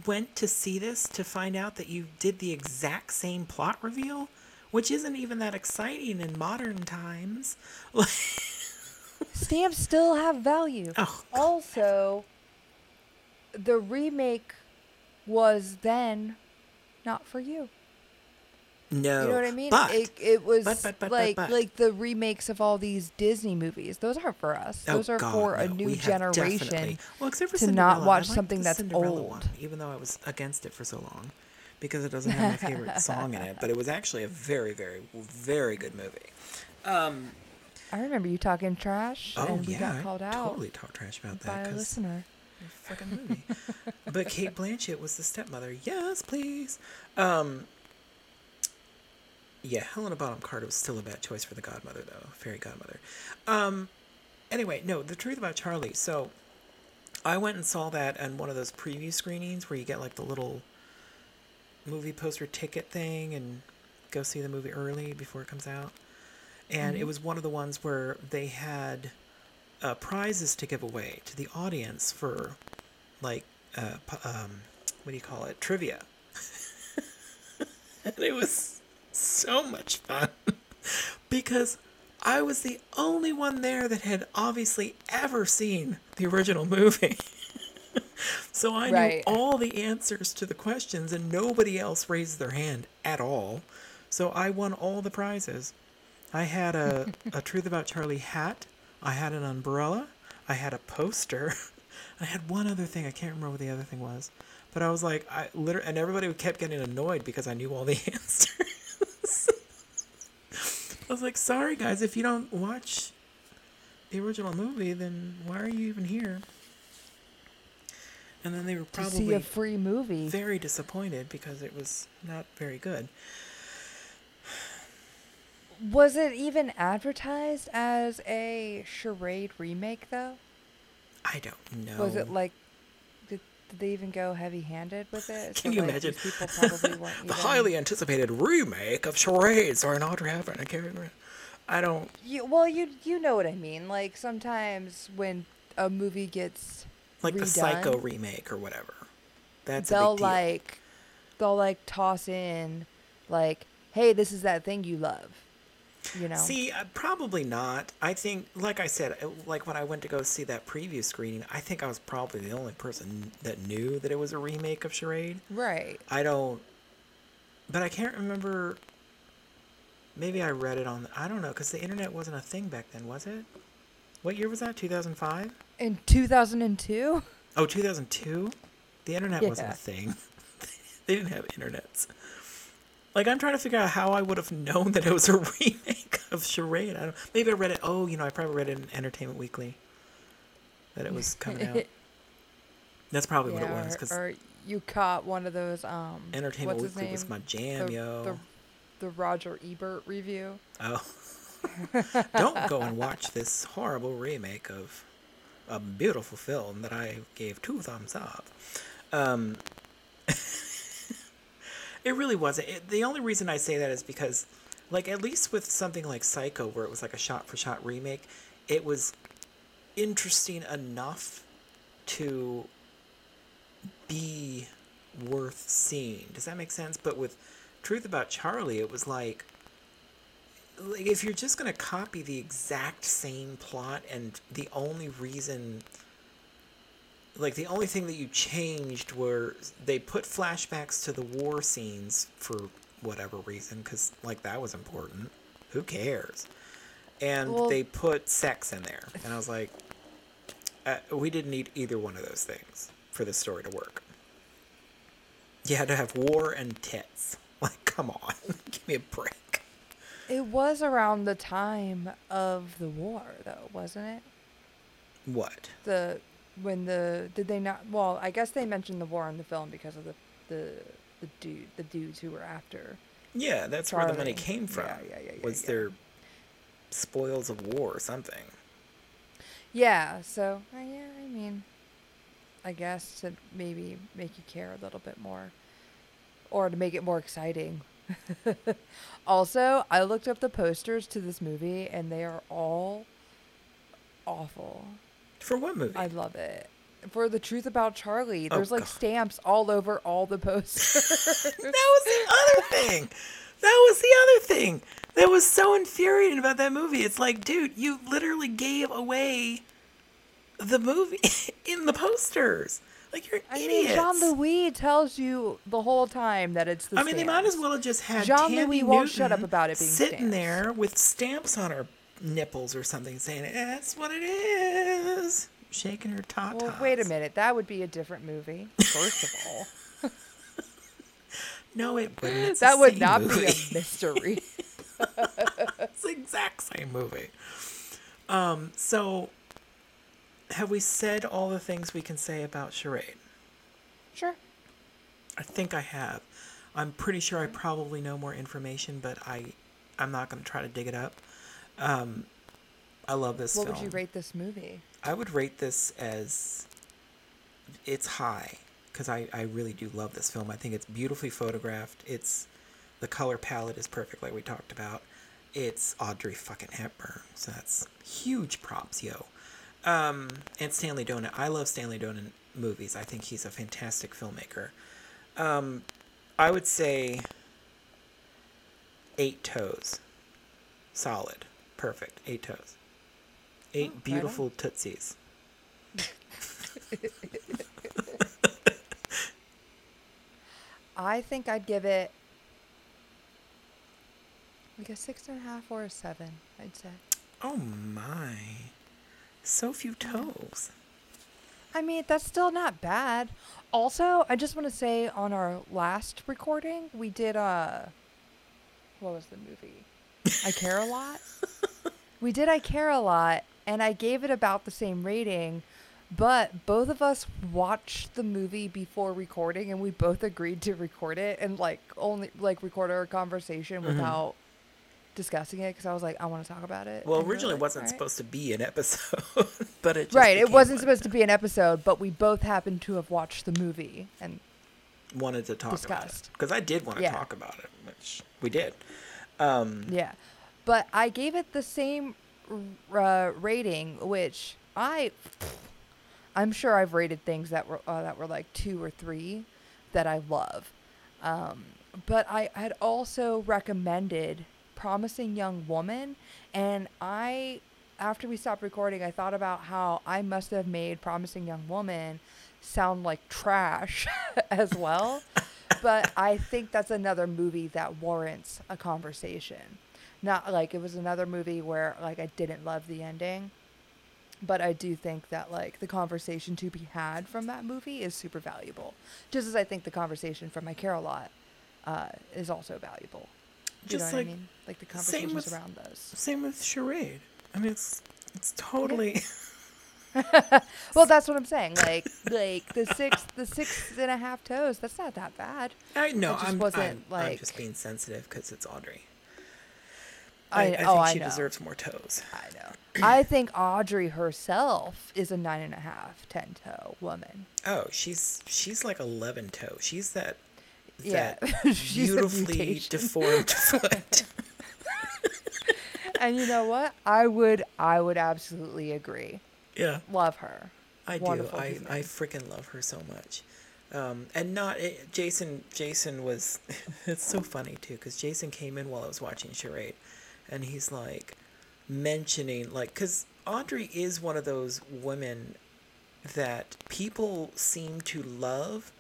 went to see this to find out that you did the exact same plot reveal, which isn't even that exciting in modern times. Stamps still have value. oh, Also, the remake was then not for you. No. You know what I mean? But it, it was but, but, but, like but. like the remakes of all these Disney movies. Those aren't for us. Oh, Those are God, for a no. new We generation. Well, except for to not Cinderella. watch I liked something that's Cinderella old. One, even though I was against it for so long, because it doesn't have my favorite song in it. But it was actually a very, very, very good movie. Um, I remember you talking trash, oh and we yeah, got I called out totally talk trash about by that a 'cause listener. fucking movie. but Cate Blanchett was the stepmother. Yes, please. Um, yeah, Helena Bonham Carter was still a bad choice for the godmother, though. Fairy godmother. Um, anyway, no, the truth about Charlie. So, I went and saw that on one of those preview screenings where you get like the little movie poster ticket thing and go see the movie early before it comes out. And it was one of the ones where they had uh, prizes to give away to the audience for like uh, um, what do you call it trivia and it was so much fun because i was the only one there that had obviously ever seen the original movie so i knew all the answers to the questions and nobody else raised their hand at all so i won all the prizes I had a, a Truth About Charlie hat. I had an umbrella. I had a poster. I had one other thing. I can't remember what the other thing was. But I was like, I literally, and everybody kept getting annoyed because I knew all the answers. I was like, sorry guys, if you don't watch the original movie, then why are you even here? And then they were To see probably a free movie. very disappointed because it was not very good. Was it even advertised as a charade remake though? I don't know. Was it like did, they even go heavy-handed with it? Can So, you like, imagine? People probably weren't the even- highly anticipated remake of Charades or an Audrey Hepburn. I can't remember. I don't. You, well, you you know what I mean. Like sometimes when a movie gets Like the Psycho remake or whatever. That's they'll like they'll like toss in like, "Hey, this is that thing you love." You know. See, uh, probably not. I think, like I said, uh, like when I went to go see that preview screening, I think I was probably the only person that knew that it was a remake of Charade. right. I don't, but I can't remember. Maybe I read it on. I don't know, because the internet wasn't a thing back then, was it? What year was that? 2005? In 2002? Oh, 2002? The internet wasn't a thing. they didn't have internets. Like, I'm trying to figure out how I would have known that it was a remake of Charade. I don't, maybe I read it. Oh, you know, I probably read it in Entertainment Weekly that it was coming out. That's probably what it was. or, Because or you caught one of those um Entertainment Weekly was my jam, the, yo. The, the Roger Ebert review. Oh. Don't go and watch this horrible remake of a beautiful film that I gave two thumbs up. Um, it really wasn't. It, the only reason I say that is because, like, at least with something like Psycho, where it was like a shot for shot remake, it was interesting enough to be worth seeing. Does that make sense? But with Truth About Charlie, it was like like if you're just going to copy the exact same plot and the only reason like the only thing that you changed were they put flashbacks to the war scenes for whatever reason cuz like that was important. Who cares? And Well- they put sex in there. And i was like uh, we didn't need either one of those things for this story to work. You had to have war and tits. Like come on. Give me a break. It was around the time of the war though, wasn't it? what? The when the did they not well, I guess they mentioned the war in the film because of the the the dude the dudes who were after. Yeah, that's where the money came from. Yeah, yeah, yeah, yeah, was yeah. their spoils of war or something. Yeah, so uh, yeah, I mean I guess to maybe make you care a little bit more or to make it more exciting. also, I looked up the posters to this movie and they are all awful. For what movie? I love it. For the truth about Charlie, Oh, there's like God. stamps all over all the posters. that was the other thing. That was the other thing. That was so infuriating about that movie. It's like, dude, you literally gave away the movie in the posters. Like you're I idiots. mean, Jean Louis tells you the whole time that it's the. I mean, they might as well have just had Jean-Louis Tammy won't shut up about it being sitting stamps. there with stamps on her nipples or something, saying that's what it is, shaking her tatas. Well, wait a minute. That would be a different movie. First of all, No, it wouldn't. That would not movie. be a mystery. it's the exact same movie. Um, so have we said all the things we can say about Charade? Sure. I think I have. I'm pretty sure I probably know more information, but I, I'm not going to try to dig it up. Um, I love this What film. would you rate this movie? I would rate this as it's high because I, I really do love this film. I think it's beautifully photographed. It's the color palette is perfect, like we talked about. It's Audrey fucking Hepburn, so that's huge props, yo. Um, and Stanley Donen. I love Stanley Donen movies. I think he's a fantastic filmmaker. Um, I would say eight toes, solid, perfect. Eight toes, eight on. beautiful tootsies. I think I'd give it like a six and a half or a seven. I'd say. Oh my. So few toes. I mean, that's still not bad. Also, I just want to say on our last recording, we did uh what was the movie? I Care a Lot. we did I Care a Lot and I gave it about the same rating, but both of us watched the movie before recording and we both agreed to record it and like only like record our conversation Mhm. without discussing it because I was like I want to talk about it. Well, and originally it like, wasn't "Alright." supposed to be an episode, but it just Right, it wasn't one. supposed to be an episode, but we both happened to have watched the movie and wanted to talk about it because I did want to Yeah. talk about it, which we did. Um, Yeah, but I gave it the same uh, rating, which I, I'm sure I've rated things that were uh, that were like two or three, that I love, um, but I had also recommended Promising Young Woman, and I, after we stopped recording, I thought about how I must have made Promising Young Woman sound like trash as well. But I think that's another movie that warrants a conversation. Not like it was another movie where like I didn't love the ending, but I do think that like the conversation to be had from that movie is super valuable. Just as I think the conversation from My Care a Lot uh, is also valuable. Do you Just know like- what I mean? Like the conversations with- around those. same with charade. I mean, it's it's totally. Well, that's what I'm saying. Like, like the six, the six and a half toes. That's not that bad. I know. just I'm, wasn't, I'm, I'm just being sensitive because it's Audrey. I, I, I oh, think oh, she know. deserves more toes. I know. I think Audrey herself is a nine and a half, ten toe woman. Oh, she's she's like eleven toe. She's that Yeah, that she's beautifully deformed foot. And you know what? I would, I would absolutely agree. Yeah. Love her. I do. Wonderful I. I freaking love her so much. Um, and not it, Jason. Jason was. it's so funny too because Jason came in while I was watching charade, and he's like mentioning like because Audrey is one of those women that people seem to love,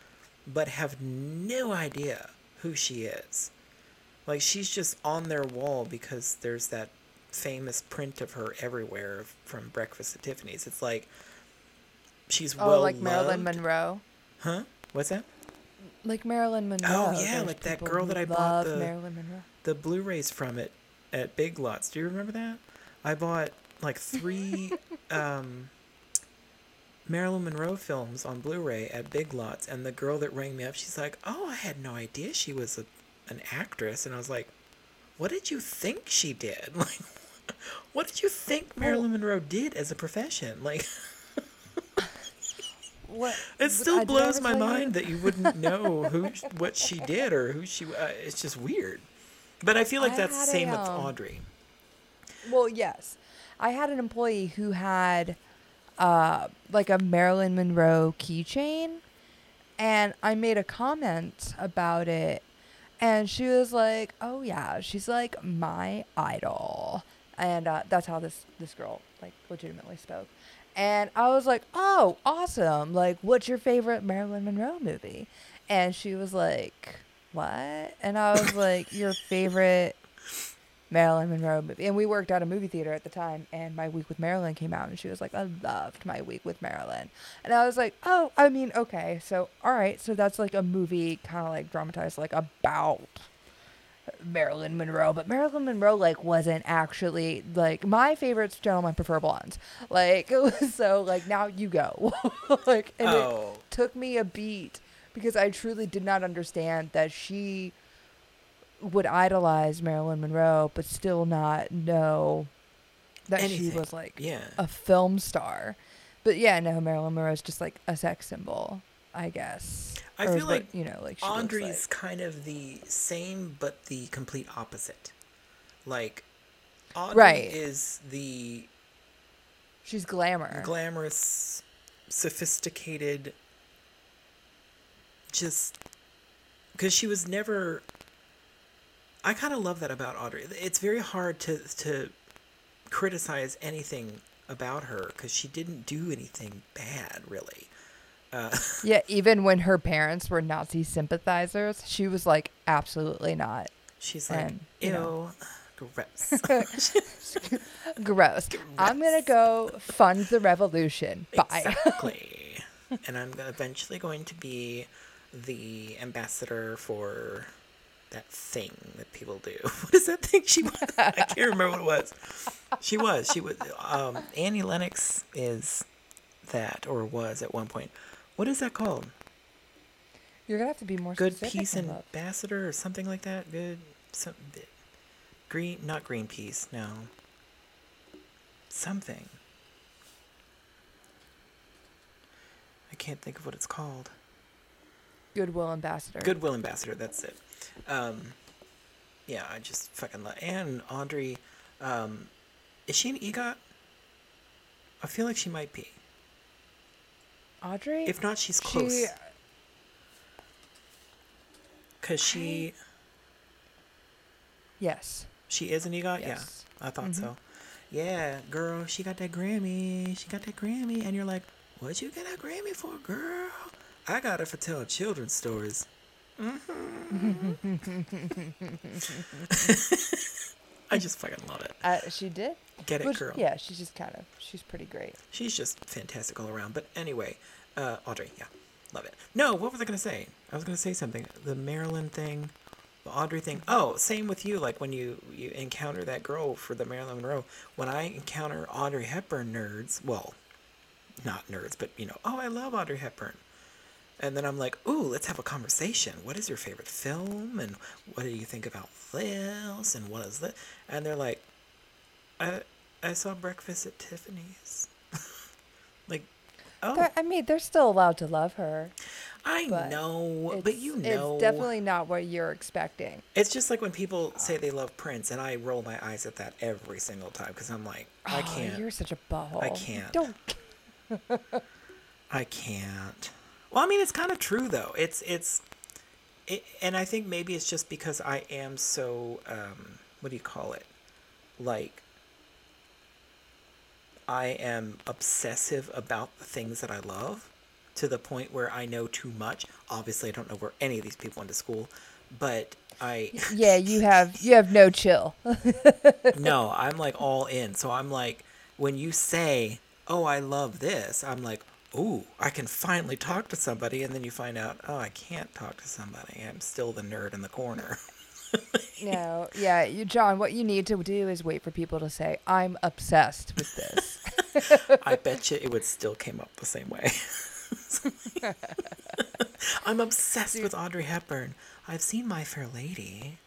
but have no idea who she is. Like she's just on their wall because there's that famous print of her everywhere from Breakfast at Tiffany's. It's like she's Oh, well like Marilyn. Monroe. Huh? What's that? Like Marilyn Monroe. Oh, yeah, There's like that girl that I bought the- Marilyn Monroe. The Blu-rays from it at Big Lots. Do you remember that? I bought like three um, Marilyn Monroe films on Blu-ray at Big Lots, and the girl that rang me up, she's like, "Oh, I had no idea she was a, an actress," and I was like, "What did you think she did? Like, what did you think Marilyn Monroe did as a profession? Like." What? It still I- blows my mind that you wouldn't know who what she did or who she. Uh, it's just weird. But I feel like I that's the had a, same with um, Audrey. Well, yes. I had an employee who had uh, like a Marilyn Monroe keychain, and I made a comment about it, and she was like, "Oh yeah," she's like my idol, and uh, that's how this this girl like legitimately spoke, and I was like, "Oh, awesome! Like, what's your favorite Marilyn Monroe movie?" And she was like, "What?" And I was like, "Your favorite." Marilyn Monroe movie. And we worked at a movie theater at the time, and My Week with Marilyn came out, and she was like, I loved My Week with Marilyn. And I was like, oh, I mean, okay, so, all right, so that's like a movie kind of like dramatized, like about, Marilyn Monroe, but Marilyn Monroe like wasn't actually like my favorites. Gentlemen prefer blondes. Like so, like now you go. like and Oh. it took me a beat because I truly did not understand that she would idolize Marilyn Monroe, but still not know that she was like Yeah. a film star. But yeah, no, Marilyn Monroe is just like a sex symbol, I guess. I Or feel like you know, like Audrey's like. kind of the same, but the complete opposite. Like, Audrey Right. is the She's glamour. glamorous, sophisticated, just because she was never. I kind of love that about Audrey. It's very hard to to criticize anything about her because she didn't do anything bad, really. Uh, yeah, even when her parents were Nazi sympathizers, she was like, absolutely not. she's like, And, ew, you know. gross. Gross. I'm gonna go fund the revolution. Bye. Exactly. and I'm eventually going to be the ambassador for that thing that people do. What is that thing she was? I can't remember what it was. She was. She was. Um, Annie Lennox is that, or was at one point. What is that called? You're gonna have to be more Good specific. Peace. Ambassador or something like that. Good. Some. Green. Not Greenpeace. No. Something. I can't think of what it's called. Goodwill ambassador. Goodwill Ambassador, that's it. Um, yeah, I just fucking love. And Audrey, um, is she an EGOT? I feel like she might be. Audrey. If not, she's close. Cause she yes. she is an EGOT. Yes. Yeah, I thought Mhm. so. Yeah, girl, she got that Grammy. She got that Grammy, and you're like, what'd you get a Grammy for, girl? I got it for telling children's stories. I just fucking love it. Uh, she did. Get it, Which- girl. Yeah, she's just kind of. She's pretty great. She's just fantastic all around. But anyway, uh, Audrey, yeah, love it. No, what was I gonna say? I was gonna say something. The Marilyn thing, the Audrey thing. Oh, same with you. Like when you you encounter that girl for the Marilyn Monroe. When I encounter Audrey Hepburn nerds, well, not nerds, but you know, oh, I love Audrey Hepburn. And then I'm like, ooh, let's have a conversation. What is your favorite film? And what do you think about this? And what is that? And they're like, I, I saw Breakfast at Tiffany's. like, oh, They're- I mean, they're still allowed to love her. I but know, but you know. It's definitely not what you're expecting. It's just like when people say they love Prince, and I roll my eyes at that every single time because I'm like, I Oh, can't. You're such a butthole. I can't. Don't. I can't. Well, I mean, it's kind of true though. It's it's, it, and I think maybe it's just because I am so um, what do you call it, like. I am obsessive about the things that I love, to the point where I know too much. Obviously, I don't know where any of these people went to school, but I. Yeah, you have you have no chill. no, I'm like all in. So I'm like, when you say, "Oh, I love this," I'm like, "Ooh, I can finally talk to somebody." And then you find out, "Oh, I can't talk to somebody. I'm still the nerd in the corner." no, yeah, you, John. What you need to do is wait for people to say, "I'm obsessed with this." I bet you it would still came up the same way. I'm obsessed with Audrey Hepburn. I've seen My Fair Lady.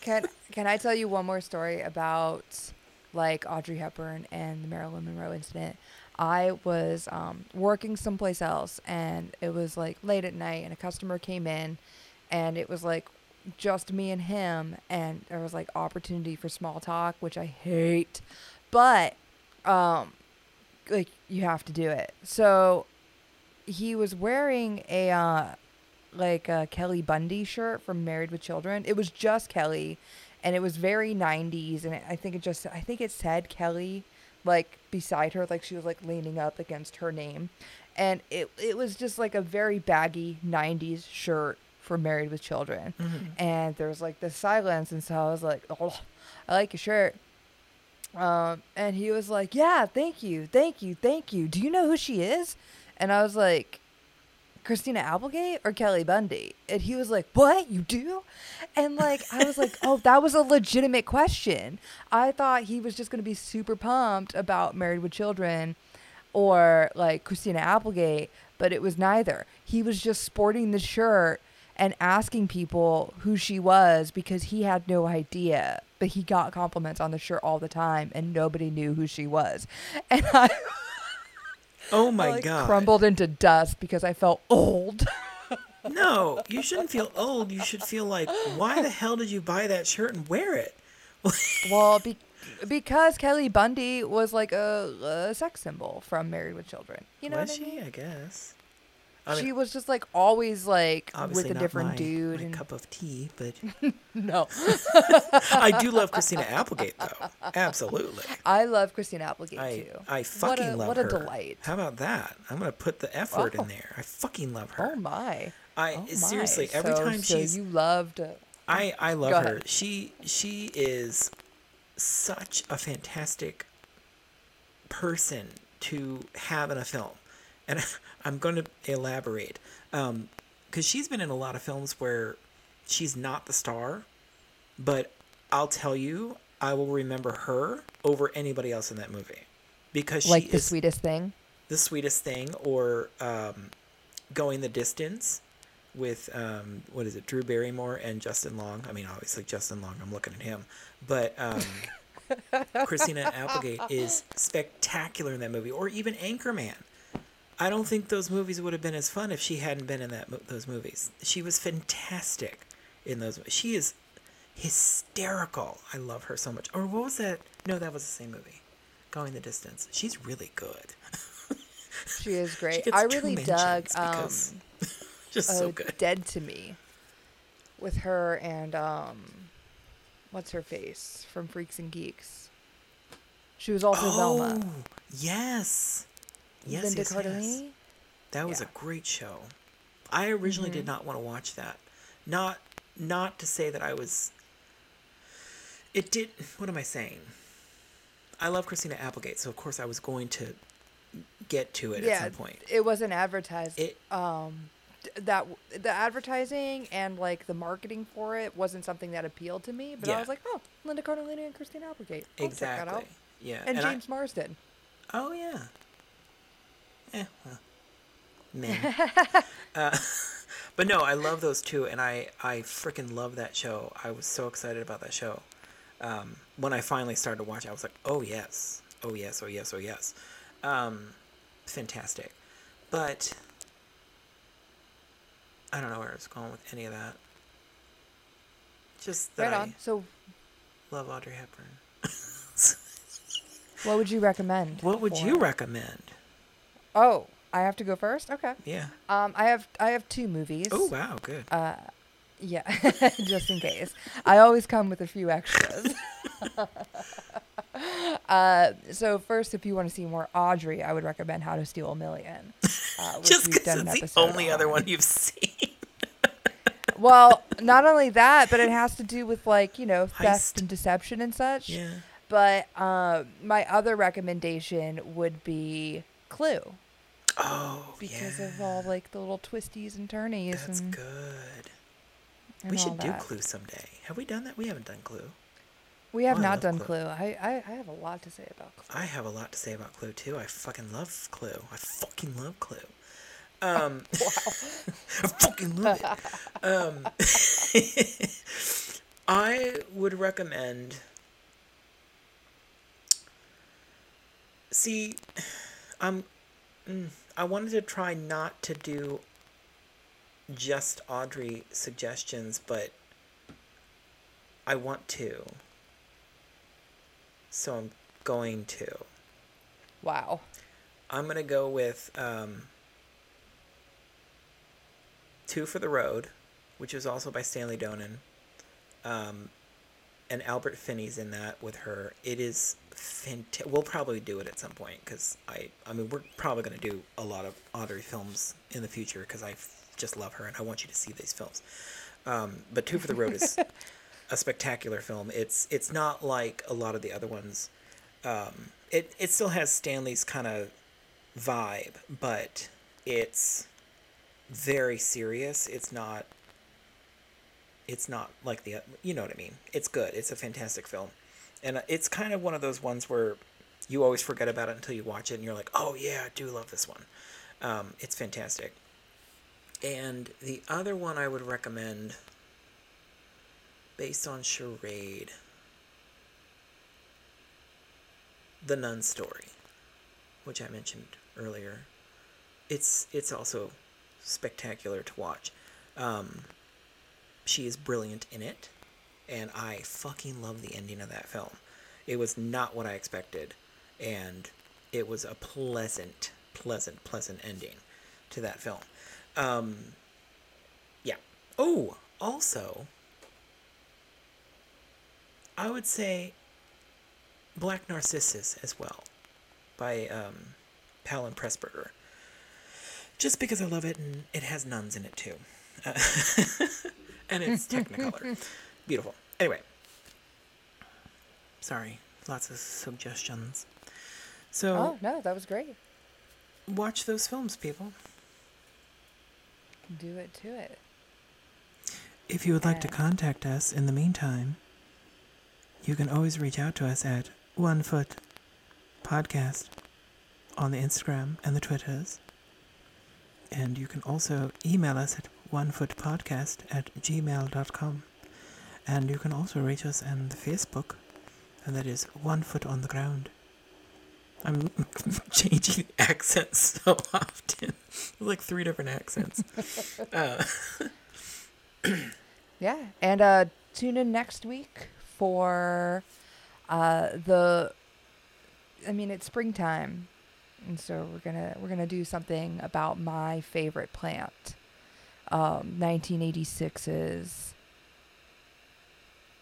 Can Can I tell you one more story about like Audrey Hepburn and the Marilyn Monroe incident? I was um, working someplace else, and it was like late at night, and a customer came in, and it was like just me and him, and there was like opportunity for small talk, which I hate, but um, like you have to do it. So he was wearing a uh, like a Kelly Bundy shirt from Married with Children. It was just Kelly, and it was very '90s, and I think it just I think it said Kelly like beside her, like she was like leaning up against her name, and it it was just like a very baggy '90s shirt for Married with Children, and there was like this silence, and so I was like, oh, I like your shirt. Um, and he was like, "Yeah, thank you, thank you, thank you. Do you know who she is?" And I was like, "Christina Applegate or Kelly Bundy?" And he was like, "What? You do?" And like I was like, "Oh, that was a legitimate question." I thought he was just going to be super pumped about Married with Children or like Christina Applegate, but it was neither. He was just sporting the shirt and asking people who she was because he had no idea. But he got compliments on the shirt all the time and nobody knew who she was. And I Oh my I, like, god. crumbled into dust because I felt old. No, you shouldn't feel old. You should feel like, why the hell did you buy that shirt and wear it? well, be- because Kelly Bundy was like a, a sex symbol from Married with Children. You know Was what I she? I guess. I mean, she was just like always like with a not different my, dude. my and cup of tea, but no, I do love Christina Applegate though. Absolutely. I love Christina Applegate I too. I What fucking a- love what her. What a delight. How about that? I'm gonna put the F word Oh. in there. I fucking love her. Oh my! I Oh my. seriously every So- time so she's you loved. uh, I I love her. She she is such a fantastic person to have in a film, and I'm going to elaborate because she's been in a lot of films where she's not the star, but I'll tell you, I will remember her over anybody else in that movie because she like the is sweetest thing. the sweetest thing or um, going the distance with um, what is it drew barrymore and justin long i mean obviously justin long i'm looking at him but um, christina applegate is spectacular in that movie or even anchorman i don't think those movies would have been as fun if she hadn't been in that those movies she was fantastic in those she is hysterical i love her so much or what was that no that was the same movie going the distance she's really good She is great. gets I really dug um, just so uh, good. Dead to Me with her and um, what's her face from Freaks and Geeks. She was also Velma. Oh, yes. Yes, Linda yes, yes. Cardellini. That was Yeah. Mm-hmm. a great show. I originally did not want to watch that. Not not to say that I was it did what am I saying? I love Christina Applegate, so of course I was going to get to it yeah, at some point. it wasn't advertised. It- um, that the advertising and like the marketing for it wasn't something that appealed to me. But Yeah. I was like, oh, Linda Cardellini and Christina Applegate. I'll check that out. exactly. Yeah. And, I- James Marsden. Oh yeah. Eh, well, men. uh, but no, I love those two, and I I freaking love that show. I was so excited about that show. Um, when I finally started to watch, it, I was like, oh yes, oh yes, oh yes, oh yes. Um, fantastic, but I don't know where it's going with any of that. Just that Right I on. So, love Audrey Hepburn. what would you recommend? What would for you recommend? Oh, I have to go first. Okay. Yeah. Um, I have I have two movies. Oh wow, good. Uh, yeah, just in case. I always come with a few extras. uh, so first, if you want to see more Audrey, I would recommend How to Steal a Million. Uh, Just because it's the only other one you've seen. Well, not only that, but it has to do with like you know theft Heist. and deception and such. Yeah. But uh, my other recommendation would be Clue Oh, because yeah. of all like the little twisties and turnies That's and, good. and we should do that. Clue someday. Have we done that? We haven't done Clue. We have Oh, not done Clue. Clue. I, I I have a lot to say about Clue. I have a lot to say about Clue too. I fucking love Clue. I fucking love Clue. Um, wow. I fucking love it. Um, I would recommend. See, I'm. mm, I wanted to try not to do just Audrey suggestions, but I want to. So I'm going to. Wow. I'm gonna go with um, Two for the Road, which is also by Stanley Donen. Um, and Albert Finney's in that with her. It is fantastic. We'll probably do it at some point because I, I mean, we're probably gonna do a lot of Audrey films in the future because I f- just love her and I want you to see these films. Um, but Two for the Road is a spectacular film. It's it's not like a lot of the other ones. Um, it it still has Stanley's kind of vibe, but it's very serious. It's not it's not like the you know what I mean. It's good. It's a fantastic film, and it's kind of one of those ones where you always forget about it until you watch it, and you're like, oh yeah, I do love this one. Um, it's fantastic. And the other one I would recommend, based on Charade, The Nun Story, which I mentioned earlier. It's it's also spectacular to watch. Um, she is brilliant in it, and I fucking love the ending of that film. It was not what I expected, and it was a pleasant, pleasant, pleasant ending to that film. Um, yeah. Oh, also, I would say Black Narcissus as well, by um, Powell and Pressburger. Just because I love it, and it has nuns in it too, uh, and it's Technicolor, beautiful. Anyway, sorry, lots of suggestions. So Oh no, that was great. watch those films, people. Do it to it. If you would like to contact us in the meantime, you can always reach out to us at One Foot Podcast on the Instagram and the Twitters. And you can also email us at onefootpodcast at gmail.com. And you can also reach us on the Facebook, and that is One Foot on the Ground. I'm changing accents so often. like three different accents. uh, Yeah, and uh, tune in next week for uh, the. I mean, it's springtime, and so we're gonna we're gonna do something about my favorite plant, um, 1986's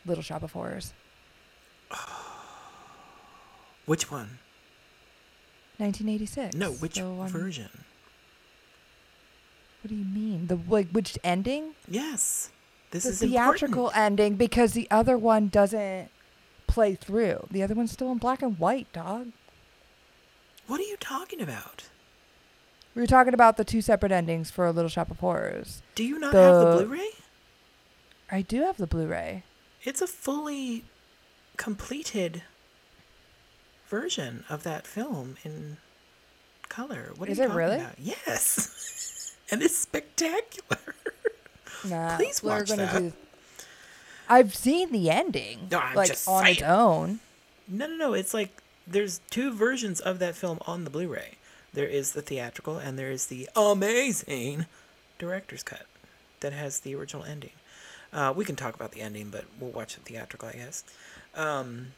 Little Shop of Horrors. which one? 1986. No, which one- version? What do you mean? The like which ending? Yes. This the is theatrical important. ending because the other one doesn't play through. The other one's still in black and white, dog. What are you talking about? We were talking about the two separate endings for A Little Shop of Horrors. Do you not have the The- Blu-ray? I do have the Blu-ray. It's a fully completed version of that film in color. What Is it really? about? Yes. and it's spectacular. Nah, Please we're watch gonna that. do. I've seen the ending, No, I'm like just on its own. No, no, no. It's like there's two versions of that film on the Blu-ray. There is the theatrical and there is the amazing director's cut that has the original ending. Uh, we can talk about the ending, but we'll watch the theatrical, I guess. Um,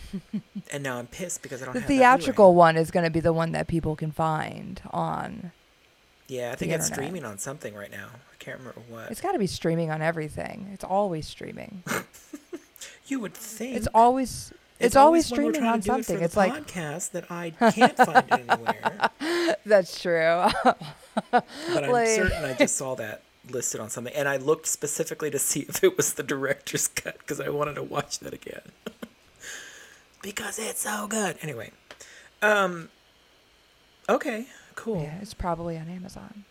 and now I'm pissed because I don't The theatrical one is going to be the one that people can find on. Yeah, I think it's internet. streaming on something right now. I can't remember what. It's got to be streaming on everything. It's always streaming. you would think. It's always it's, always, when we're streaming on to do it for something. the It's like a podcast that I can't find anywhere. that's true. But I'm Like- certain I just saw that listed on something, and I looked specifically to see if it was the director's cut because I wanted to watch that again because it's so good. Anyway, um, okay, cool. yeah, it's probably on Amazon.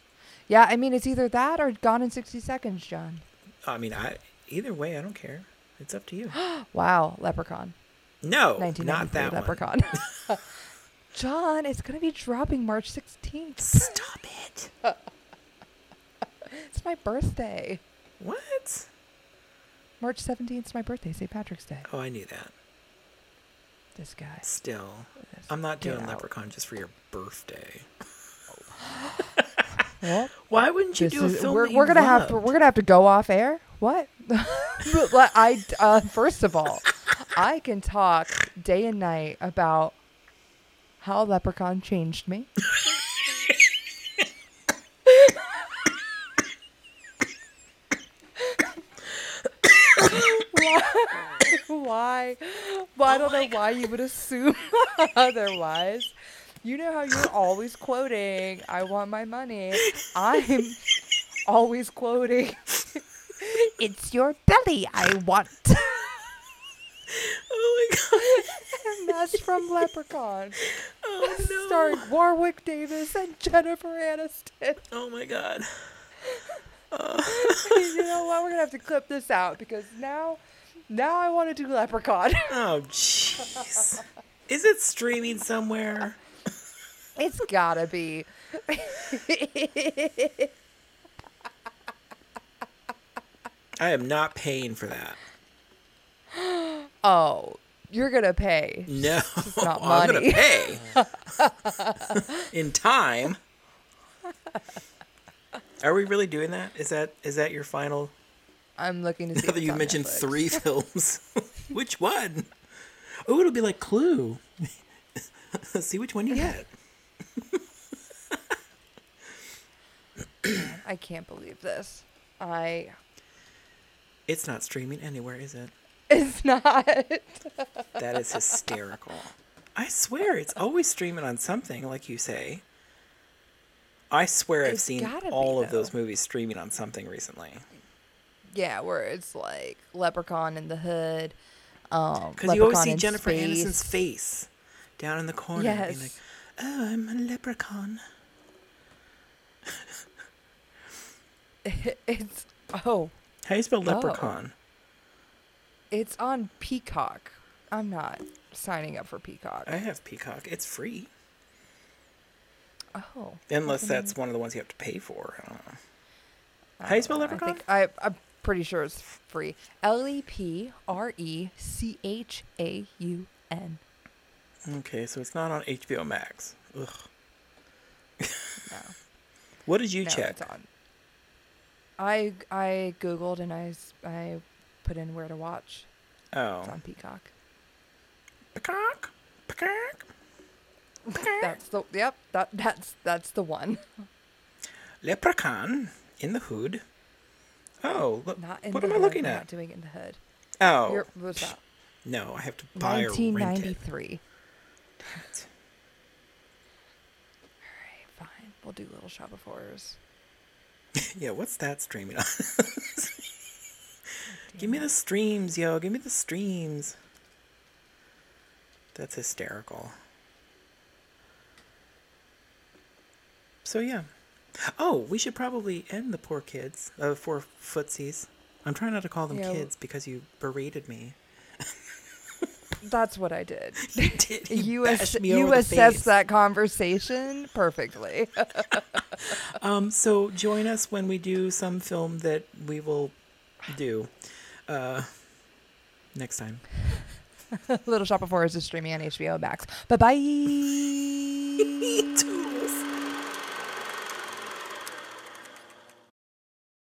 Yeah, I mean it's either that or Gone in 60 Seconds, John. I mean, I either way, I don't care. It's up to you. Wow, Leprechaun. No, 1993 not that one. Leprechaun. John, it's going to be dropping March 16th. Stop it. It's my birthday. What? March 17th is my birthday, St. Patrick's Day. Oh, I knew that. This guy. Still, This- I'm not doing. Leprechaun just for your birthday. Well, Why wouldn't you do a is- film we're, we're gonna have to we're gonna have to go off air. What? I uh, first of all, I can talk day and night about how Leprechaun changed me. why? Why? Well, I don't oh know why you would assume otherwise. You know how you're always quoting, I want my money. I'm always quoting, it's your belly I want. Oh my god. and that's from Leprechaun. Oh no. Starring Warwick Davis and Jennifer Aniston. Oh my god. you know what? We're gonna have to clip this out because now, now I want to do Leprechaun. Oh, jeez. Is it streaming somewhere? it's gotta be. I am not paying for that. Oh, you're gonna pay. No, not oh, I'm gonna money. pay in time. Are we really doing that? Is that is that your final? I'm looking to see. Now that you on mentioned Netflix. three films, which one? Oh, it'll be like Clue. See which one you get. I can't believe this. I. It's not streaming anywhere, is it? It's not. That is hysterical. I swear it's always streaming on something, like you say. I swear I've It's seen gotta be, all of those movies streaming on something recently. yeah, where it's like Leprechaun in the Hood. Um, Because you always see Jennifer Space. Aniston's face down in the corner, being Yes. like, "Oh, I'm a leprechaun." It's oh, How do you spell Oh. leprechaun? It's on Peacock. I'm not signing up for Peacock. I have Peacock. It's free, oh, unless that's one of the ones you have to pay for. I don't know. I How do you spell know. leprechaun? I think I, I'm pretty sure it's free. L e p r e c h a u n. Okay, so it's not on HBO Max. Ugh. No, What did you no, check? it's on. I I googled and I I put in where to watch. It's Oh, on Peacock. peacock, peacock. That's the yep. That that's that's the one. Leprechaun in the hood. Oh, look, Not in what the am I looking We're at? Not doing it in the hood. Oh, You're, what's that? no, I have to buy or rent it. 1993. All right, fine. We'll do Little Shop of Horrors. Yeah, what's that streaming on? Give me the streams, yo. Give me the streams. That's hysterical. So yeah. Oh, we should probably end the poor kids. Uh, for footsies. I'm trying not to call them Yeah, kids because you berated me. That's what I did. You did. You, You, ass- you assessed that conversation perfectly. Um, so join us when we do some film that we will do uh, next time. Little Shop of Horrors is streaming on HBO Max. Bye bye.